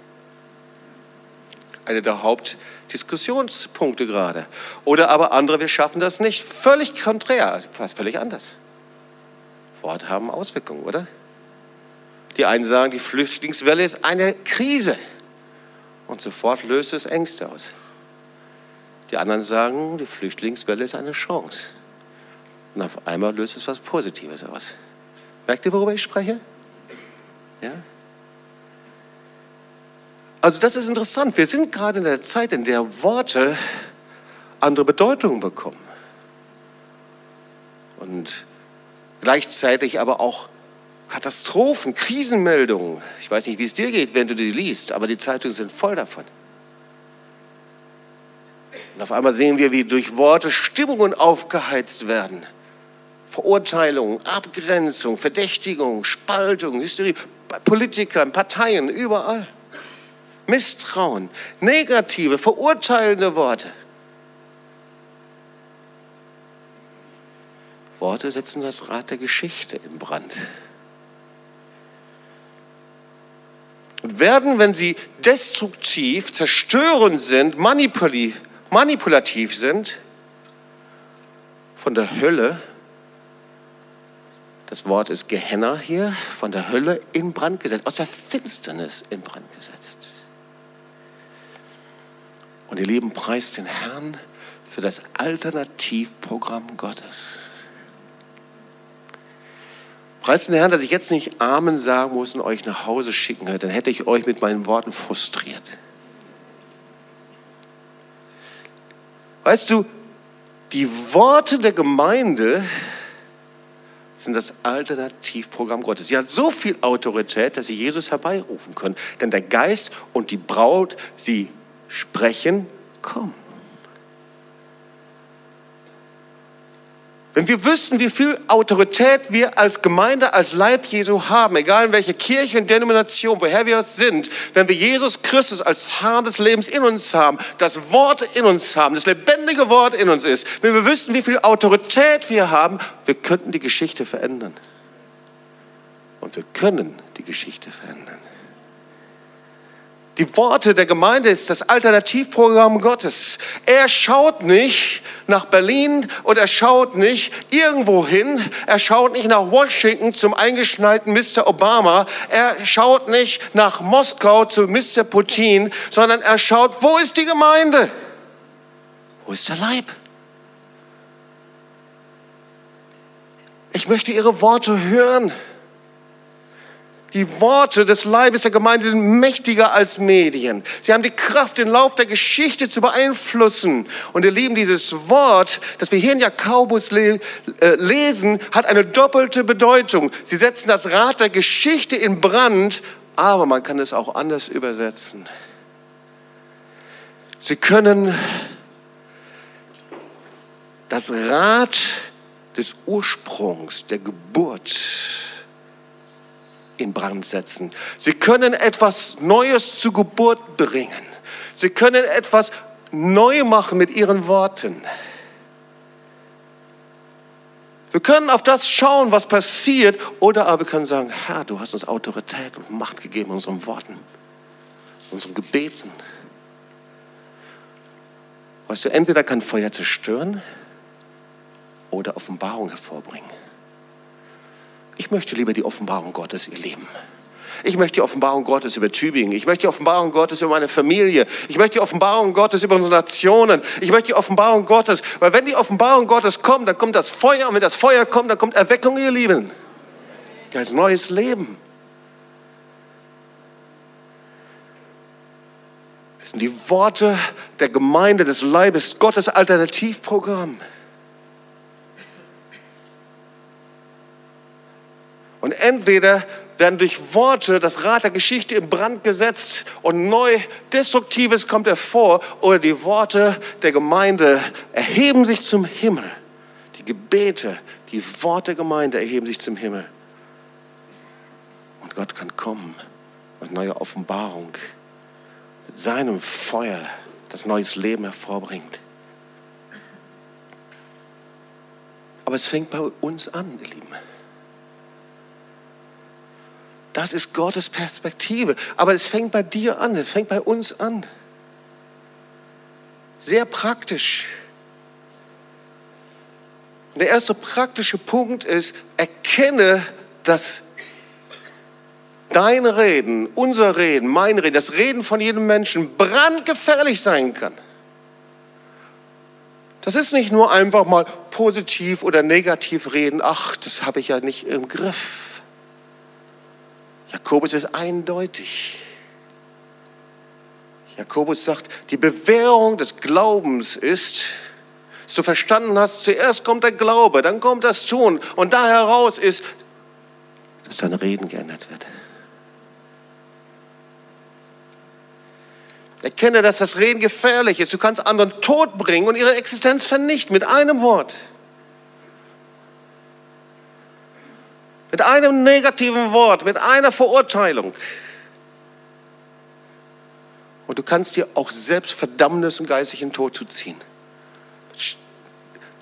Einer der Hauptdiskussionspunkte gerade. Oder aber andere, wir schaffen das nicht. Völlig konträr, fast völlig anders. Worte haben Auswirkungen, oder? Die einen sagen, die Flüchtlingswelle ist eine Krise und sofort löst es Ängste aus. Die anderen sagen, die Flüchtlingswelle ist eine Chance. Und auf einmal löst es was Positives aus. Merkt ihr, worüber ich spreche? Ja? Also das ist interessant. Wir sind gerade in der Zeit, in der Worte andere Bedeutungen bekommen. Und gleichzeitig aber auch Katastrophen, Krisenmeldungen. Ich weiß nicht, wie es dir geht, wenn du die liest, aber die Zeitungen sind voll davon. Und auf einmal sehen wir, wie durch Worte Stimmungen aufgeheizt werden. Verurteilung, Abgrenzung, Verdächtigung, Spaltung, Hysterie, bei Politikern, Parteien, überall. Misstrauen, negative, verurteilende Worte. Worte setzen das Rad der Geschichte in Brand. Und werden, wenn sie destruktiv, zerstörend sind, manipulativ sind, von der Hölle das Wort ist Gehenna hier, von der Hölle in Brand gesetzt, aus der Finsternis in Brand gesetzt. Und ihr Lieben, preist den Herrn für das Alternativprogramm Gottes. Preist den Herrn, dass ich jetzt nicht Amen sagen muss und euch nach Hause schicken hätte, dann hätte ich euch mit meinen Worten frustriert. Weißt du, die Worte der Gemeinde sind das Alternativprogramm Gottes. Sie hat so viel Autorität, dass sie Jesus herbeirufen können. Denn der Geist und die Braut, sie sprechen, komm. Wenn wir wüssten, wie viel Autorität wir als Gemeinde, als Leib Jesu haben, egal in welcher Kirche und Denomination, woher wir sind, wenn wir Jesus Christus als Herr des Lebens in uns haben, das Wort in uns haben, das lebendige Wort in uns ist, wenn wir wüssten, wie viel Autorität wir haben, wir könnten die Geschichte verändern. Und wir können die Geschichte verändern. Die Worte der Gemeinde ist das Alternativprogramm Gottes. Er schaut nicht nach Berlin und er schaut nicht irgendwo hin. Er schaut nicht nach Washington zum eingeschneiten Mr. Obama. Er schaut nicht nach Moskau zu Mr. Putin, sondern er schaut, wo ist die Gemeinde? Wo ist der Leib? Ich möchte Ihre Worte hören. Die Worte des Leibes der Gemeinde sind mächtiger als Medien. Sie haben die Kraft, den Lauf der Geschichte zu beeinflussen. Und ihr Lieben, dieses Wort, das wir hier in Jakobus le äh, lesen, hat eine doppelte Bedeutung. Sie setzen das Rad der Geschichte in Brand, aber man kann es auch anders übersetzen. Sie können das Rad des Ursprungs, der Geburt, in Brand setzen. Sie können etwas Neues zur Geburt bringen. Sie können etwas neu machen mit ihren Worten. Wir können auf das schauen, was passiert, oder aber wir können sagen, Herr, du hast uns Autorität und Macht gegeben in unseren Worten, unseren Gebeten. Weißt du, entweder kann Feuer zerstören oder Offenbarung hervorbringen. Ich möchte lieber die Offenbarung Gottes, ihr Lieben. Ich möchte die Offenbarung Gottes über Tübingen. Ich möchte die Offenbarung Gottes über meine Familie. Ich möchte die Offenbarung Gottes über unsere Nationen. Ich möchte die Offenbarung Gottes, weil wenn die Offenbarung Gottes kommt, dann kommt das Feuer. Und wenn das Feuer kommt, dann kommt Erweckung, ihr Lieben. Da ist neues Leben. Das sind die Worte der Gemeinde, des Leibes Gottes Alternativprogramm. Und entweder werden durch Worte das Rad der Geschichte in Brand gesetzt und neu Destruktives kommt hervor, oder die Worte der Gemeinde erheben sich zum Himmel. Die Gebete, die Worte der Gemeinde erheben sich zum Himmel. Und Gott kann kommen mit neuer Offenbarung, mit seinem Feuer, das neues Leben hervorbringt. Aber es fängt bei uns an, ihr Lieben. Das ist Gottes Perspektive. Aber es fängt bei dir an, es fängt bei uns an. sehr praktisch. Und der erste praktische Punkt ist, erkenne, dass dein Reden, unser Reden, mein Reden, das Reden von jedem Menschen brandgefährlich sein kann. Das ist nicht nur einfach mal positiv oder negativ reden, ach, das habe ich ja nicht im Griff. Jakobus ist eindeutig. Jakobus sagt, die Bewährung des Glaubens ist, dass du verstanden hast, zuerst kommt der Glaube, dann kommt das Tun und da heraus ist, dass dein Reden geändert wird. Erkenne, dass das Reden gefährlich ist. Du kannst anderen Tod bringen und ihre Existenz vernichten mit einem Wort. Mit einem negativen Wort, mit einer Verurteilung. Und du kannst dir auch selbst Verdammnis und geistigen Tod zuziehen.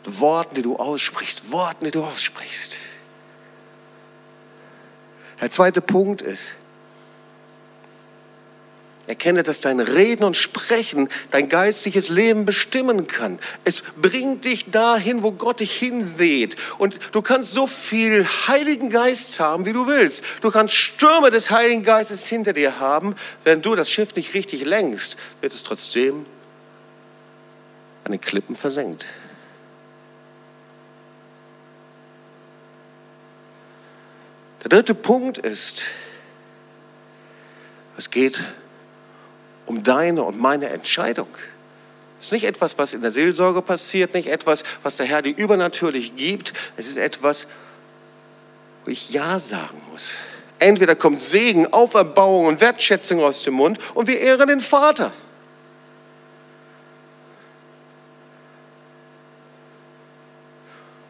Worten, die du aussprichst, Worten, die du aussprichst. Der zweite Punkt ist, Erkenne, dass dein Reden und Sprechen dein geistliches Leben bestimmen kann. Es bringt dich dahin, wo Gott dich hinweht. Und du kannst so viel Heiligen Geist haben, wie du willst. Du kannst Stürme des Heiligen Geistes hinter dir haben. Wenn du das Schiff nicht richtig lenkst, wird es trotzdem an den Klippen versenkt. Der dritte Punkt ist, es geht um deine und meine Entscheidung. Es ist nicht etwas, was in der Seelsorge passiert, nicht etwas, was der Herr dir übernatürlich gibt. Es ist etwas, wo ich Ja sagen muss. Entweder kommt Segen, Auferbauung und Wertschätzung aus dem Mund und wir ehren den Vater.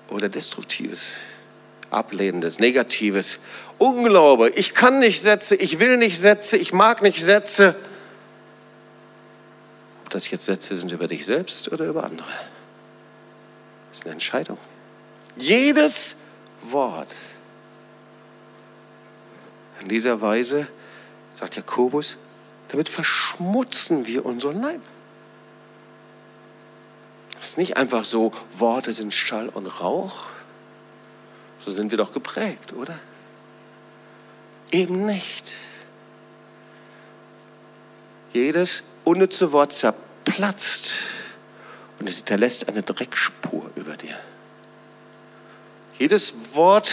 Oder destruktives, ablehnendes, negatives, Unglaube. Ich kann nicht Sätze, ich will nicht Sätze, ich mag nicht Sätze ob das jetzt Sätze sind über dich selbst oder über andere. Das ist eine Entscheidung. Jedes Wort. In dieser Weise, sagt Jakobus, damit verschmutzen wir unseren Leib. Das ist nicht einfach so, Worte sind Schall und Rauch. So sind wir doch geprägt, oder? Eben nicht. Jedes unnütze Wort zerplatzt und hinterlässt eine Dreckspur über dir. Jedes Wort,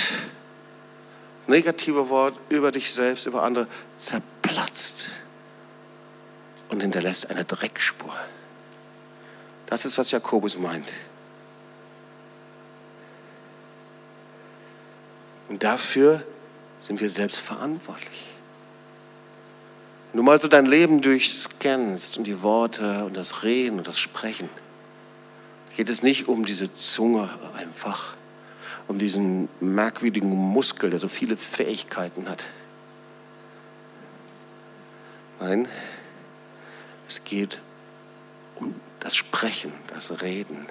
negative Wort über dich selbst, über andere, zerplatzt und hinterlässt eine Dreckspur. Das ist, was Jakobus meint. Und dafür sind wir selbst verantwortlich. Wenn du mal so dein Leben durchscannst und die Worte und das Reden und das Sprechen, geht es nicht um diese Zunge einfach, um diesen merkwürdigen Muskel, der so viele Fähigkeiten hat. Nein, es geht um das Sprechen, das Reden.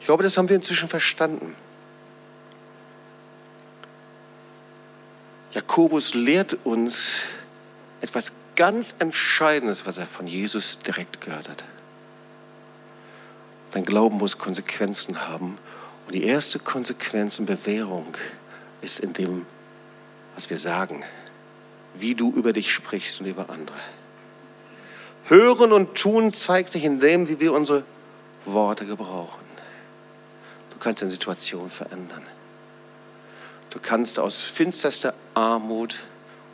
Ich glaube, das haben wir inzwischen verstanden. Jakobus lehrt uns etwas ganz Entscheidendes, was er von Jesus direkt gehört hat. Dein Glauben muss Konsequenzen haben. Und die erste Konsequenz und Bewährung ist in dem, was wir sagen, wie du über dich sprichst und über andere. Hören und tun zeigt sich in dem, wie wir unsere Worte gebrauchen. Du kannst eine Situation verändern. Du kannst aus finsterster Armut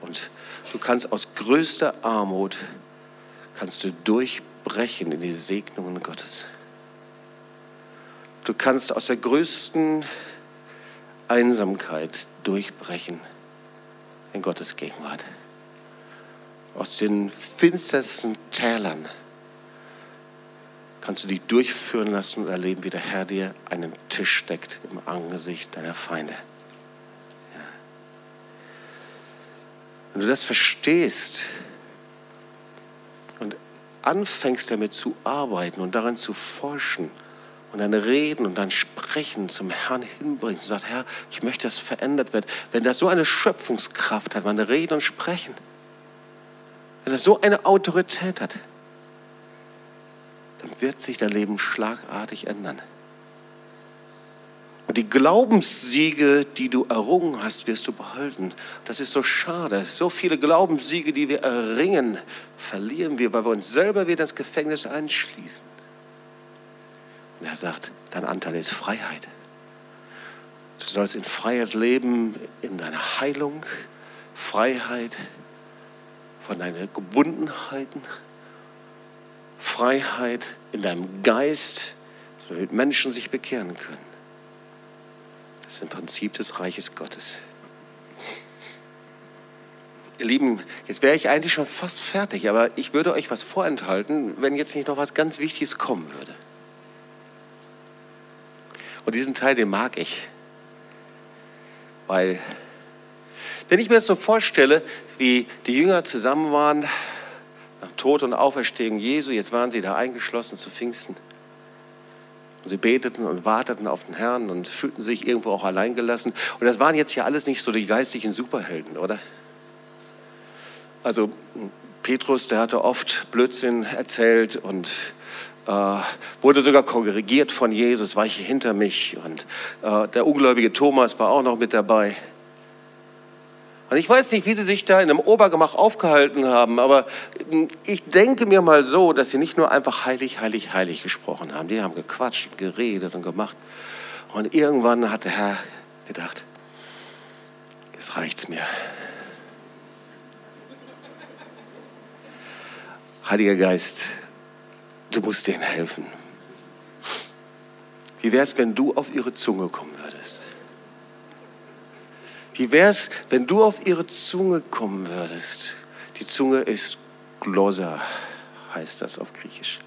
und du kannst aus größter Armut kannst du durchbrechen in die Segnungen Gottes. Du kannst aus der größten Einsamkeit durchbrechen in Gottes Gegenwart. Aus den finstersten Tälern kannst du dich durchführen lassen und erleben, wie der Herr dir einen Tisch deckt im Angesicht deiner Feinde. Wenn du das verstehst und anfängst damit zu arbeiten und daran zu forschen und dein Reden und dein Sprechen zum Herrn hinbringst und sagst, Herr, ich möchte, dass verändert wird, wenn das so eine Schöpfungskraft hat, meine Reden und Sprechen, wenn das so eine Autorität hat, dann wird sich dein Leben schlagartig ändern. Und die Glaubenssiege, die du errungen hast, wirst du behalten. Das ist so schade. So viele Glaubenssiege, die wir erringen, verlieren wir, weil wir uns selber wieder ins Gefängnis einschließen. Und er sagt, dein Anteil ist Freiheit. Du sollst in Freiheit leben, in deiner Heilung, Freiheit von deinen Gebundenheiten, Freiheit in deinem Geist, damit Menschen sich bekehren können. Das ist im Prinzip des Reiches Gottes. Ihr Lieben, jetzt wäre ich eigentlich schon fast fertig, aber ich würde euch was vorenthalten, wenn jetzt nicht noch was ganz Wichtiges kommen würde. Und diesen Teil, den mag ich. Weil, wenn ich mir das so vorstelle, wie die Jünger zusammen waren, nach Tod und Auferstehung Jesu, jetzt waren sie da eingeschlossen zu Pfingsten. Und sie beteten und warteten auf den Herrn und fühlten sich irgendwo auch alleingelassen. Und das waren jetzt ja alles nicht so die geistlichen Superhelden, oder? Also Petrus, der hatte oft Blödsinn erzählt und äh, wurde sogar kongregiert von Jesus, weiche hinter mich. Und äh, der ungläubige Thomas war auch noch mit dabei. Und ich weiß nicht, wie sie sich da in einem Obergemach aufgehalten haben, aber ich denke mir mal so, dass sie nicht nur einfach heilig, heilig, heilig gesprochen haben. Die haben gequatscht, geredet und gemacht. Und irgendwann hat der Herr gedacht, jetzt reicht's mir. Heiliger Geist, du musst denen helfen. Wie wäre es, wenn du auf ihre Zunge kommen würdest? Wie wäre es, wenn du auf ihre Zunge kommen würdest? Die Zunge ist Glosa, heißt das auf Griechisch.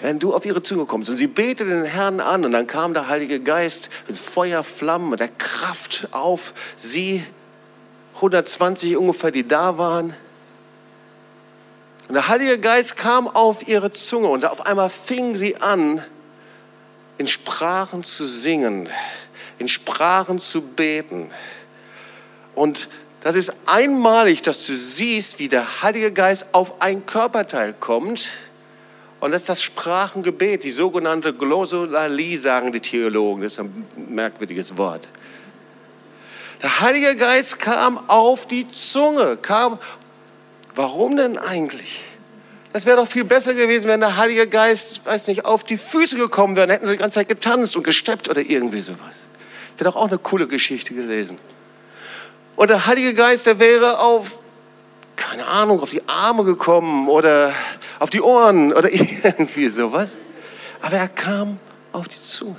Wenn du auf ihre Zunge kommst und sie betete den Herrn an und dann kam der Heilige Geist mit Feuerflammen, mit der Kraft auf sie, 120 ungefähr, die da waren. Und der Heilige Geist kam auf ihre Zunge und auf einmal fing sie an, in Sprachen zu singen in Sprachen zu beten. Und das ist einmalig, dass du siehst, wie der Heilige Geist auf ein Körperteil kommt. Und das ist das Sprachengebet, die sogenannte Glossolalie, sagen die Theologen. Das ist ein merkwürdiges Wort. Der Heilige Geist kam auf die Zunge, kam. Warum denn eigentlich? Das wäre doch viel besser gewesen, wenn der Heilige Geist, weiß nicht, auf die Füße gekommen wäre. Dann hätten sie die ganze Zeit getanzt und gesteppt oder irgendwie sowas. Wäre doch auch eine coole Geschichte gewesen. Und der Heilige Geist, der wäre auf, keine Ahnung, auf die Arme gekommen oder auf die Ohren oder [laughs] irgendwie sowas. Aber er kam auf die Zunge.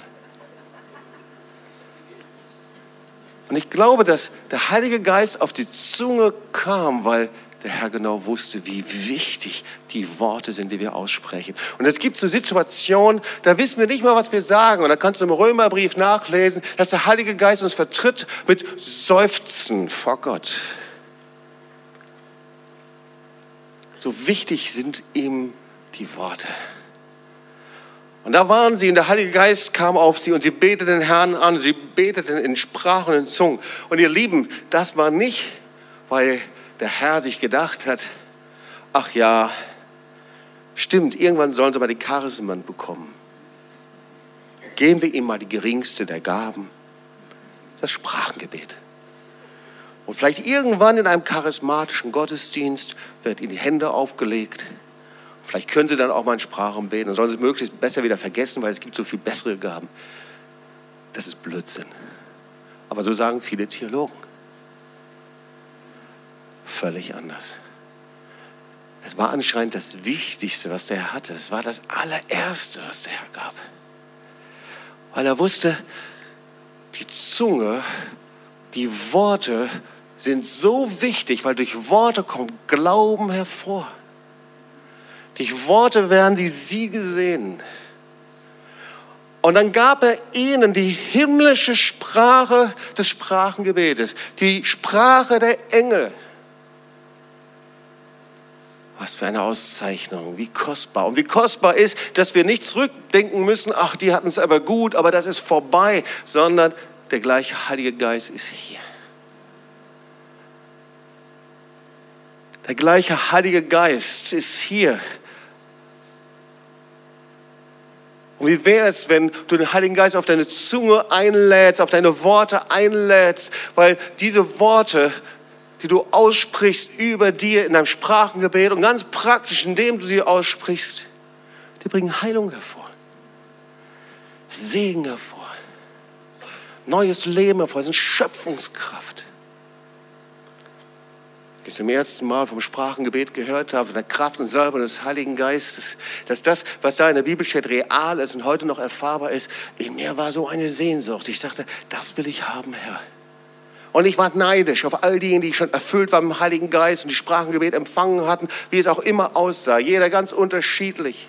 Und ich glaube, dass der Heilige Geist auf die Zunge kam, weil der Herr genau wusste, wie wichtig die Worte sind, die wir aussprechen. Und es gibt so Situationen, da wissen wir nicht mal, was wir sagen. Und da kannst du im Römerbrief nachlesen, dass der Heilige Geist uns vertritt mit Seufzen vor Gott. So wichtig sind ihm die Worte. Und da waren sie und der Heilige Geist kam auf sie und sie beteten den Herrn an, sie beteten in Sprachen und in Zungen. Und ihr Lieben, das war nicht, weil der Herr sich gedacht hat, ach ja, stimmt, irgendwann sollen sie mal die Charismen bekommen. Geben wir ihm mal die geringste der Gaben, das Sprachengebet. Und vielleicht irgendwann in einem charismatischen Gottesdienst wird ihnen die Hände aufgelegt. Vielleicht können sie dann auch mal in Sprachen beten und sollen sie es möglichst besser wieder vergessen, weil es gibt so viel bessere Gaben. Das ist Blödsinn. Aber so sagen viele Theologen völlig anders. Es war anscheinend das Wichtigste, was der Herr hatte. Es war das allererste, was der Herr gab. Weil er wusste, die Zunge, die Worte sind so wichtig, weil durch Worte kommt Glauben hervor. Durch Worte werden die Siege sehen. Und dann gab er ihnen die himmlische Sprache des Sprachengebetes, die Sprache der Engel. Was für eine Auszeichnung, wie kostbar. Und wie kostbar ist, dass wir nicht zurückdenken müssen, ach, die hatten es aber gut, aber das ist vorbei, sondern der gleiche Heilige Geist ist hier. Der gleiche Heilige Geist ist hier. Und wie wäre es, wenn du den Heiligen Geist auf deine Zunge einlädst, auf deine Worte einlädst, weil diese Worte, die du aussprichst über dir in deinem Sprachengebet und ganz praktisch, indem du sie aussprichst, die bringen Heilung hervor, Segen hervor, neues Leben hervor, sind Schöpfungskraft. Ich zum ersten Mal vom Sprachengebet gehört habe, von der Kraft und Salbung des Heiligen Geistes, dass das, was da in der Bibel steht, real ist und heute noch erfahrbar ist, in mir war so eine Sehnsucht. Ich sagte, das will ich haben, Herr. Und ich war neidisch auf all diejenigen, die schon erfüllt waren im Heiligen Geist und die Sprachengebet empfangen hatten, wie es auch immer aussah. Jeder ganz unterschiedlich.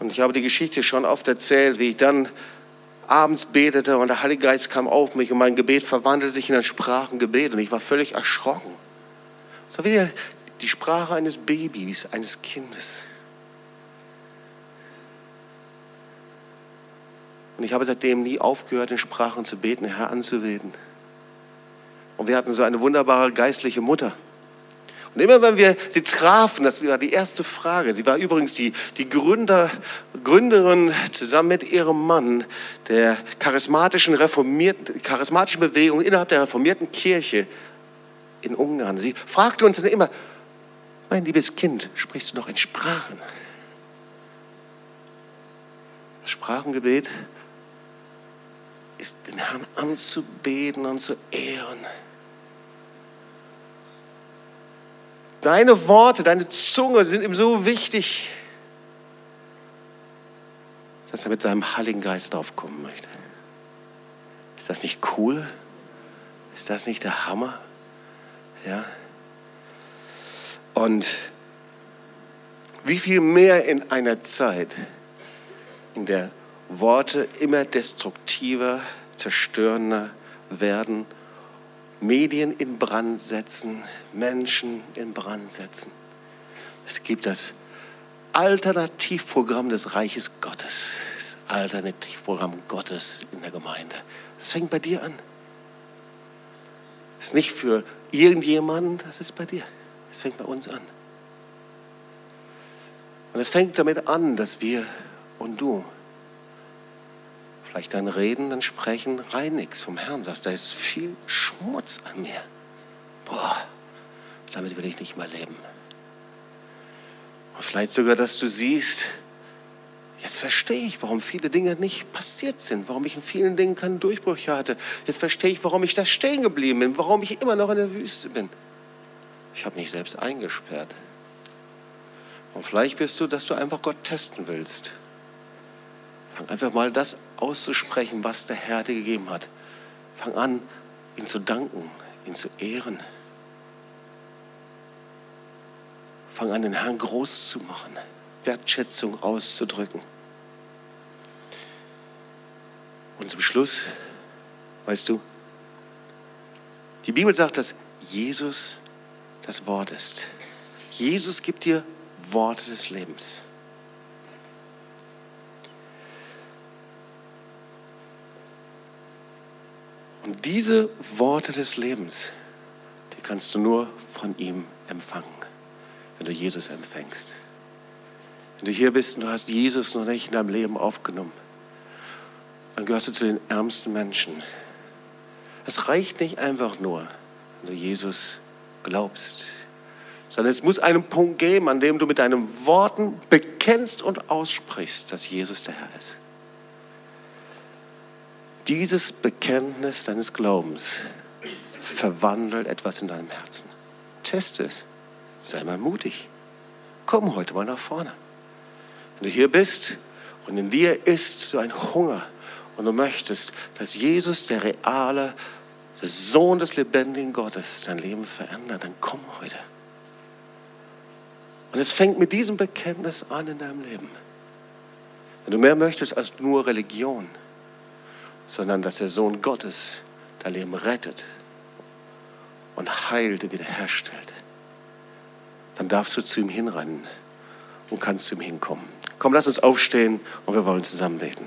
Und ich habe die Geschichte schon oft erzählt, wie ich dann abends betete und der Heilige Geist kam auf mich und mein Gebet verwandelte sich in ein Sprachengebet und ich war völlig erschrocken. War wie die Sprache eines Babys, eines Kindes. Und ich habe seitdem nie aufgehört, in Sprachen zu beten, Herr anzubeten. Und wir hatten so eine wunderbare geistliche Mutter. Und immer wenn wir sie trafen, das war die erste Frage. Sie war übrigens die, die Gründer, Gründerin zusammen mit ihrem Mann der charismatischen, reformierten, charismatischen Bewegung innerhalb der reformierten Kirche in Ungarn. Sie fragte uns dann immer, mein liebes Kind, sprichst du noch in Sprachen? Das Sprachengebet ist den Herrn anzubeten und zu ehren. Deine Worte, deine Zunge sind ihm so wichtig, dass er mit deinem Heiligen Geist draufkommen möchte. Ist das nicht cool? Ist das nicht der Hammer? Ja. Und wie viel mehr in einer Zeit, in der Worte immer destruktiver, zerstörender werden Medien in Brand setzen, Menschen in Brand setzen. Es gibt das Alternativprogramm des Reiches Gottes, das Alternativprogramm Gottes in der Gemeinde. Das fängt bei dir an. Das ist nicht für irgendjemanden, das ist bei dir. Das fängt bei uns an. Und es fängt damit an, dass wir und du vielleicht dein Reden, dein Sprechen reinigst vom Herrn, sagst, da ist viel Schmutz an mir. Boah, damit will ich nicht mehr leben. Und vielleicht sogar, dass du siehst, jetzt verstehe ich, warum viele Dinge nicht passiert sind, warum ich in vielen Dingen keine Durchbrüche hatte. Jetzt verstehe ich, warum ich da stehen geblieben bin, warum ich immer noch in der Wüste bin. Ich habe mich selbst eingesperrt. Und vielleicht bist du, dass du einfach Gott testen willst. Fang einfach mal das auszusprechen, was der Herr dir gegeben hat. Fang an, ihn zu danken, ihn zu ehren. Fang an, den Herrn groß zu machen, Wertschätzung auszudrücken. Und zum Schluss, weißt du, die Bibel sagt, dass Jesus das Wort ist. Jesus gibt dir Worte des Lebens. Und diese Worte des Lebens, die kannst du nur von ihm empfangen, wenn du Jesus empfängst. Wenn du hier bist und du hast Jesus noch nicht in deinem Leben aufgenommen, dann gehörst du zu den ärmsten Menschen. Es reicht nicht einfach nur, wenn du Jesus glaubst, sondern es muss einen Punkt geben, an dem du mit deinen Worten bekennst und aussprichst, dass Jesus der Herr ist. Dieses Bekenntnis deines Glaubens verwandelt etwas in deinem Herzen. Teste es. Sei mal mutig. Komm heute mal nach vorne. Wenn du hier bist und in dir ist so ein Hunger und du möchtest, dass Jesus, der reale, der Sohn des lebendigen Gottes, dein Leben verändert, dann komm heute. Und es fängt mit diesem Bekenntnis an in deinem Leben. Wenn du mehr möchtest als nur Religion, sondern dass der Sohn Gottes dein Leben rettet und heilt und wiederherstellt, dann darfst du zu ihm hinrennen und kannst zu ihm hinkommen. Komm, lass uns aufstehen und wir wollen zusammen beten.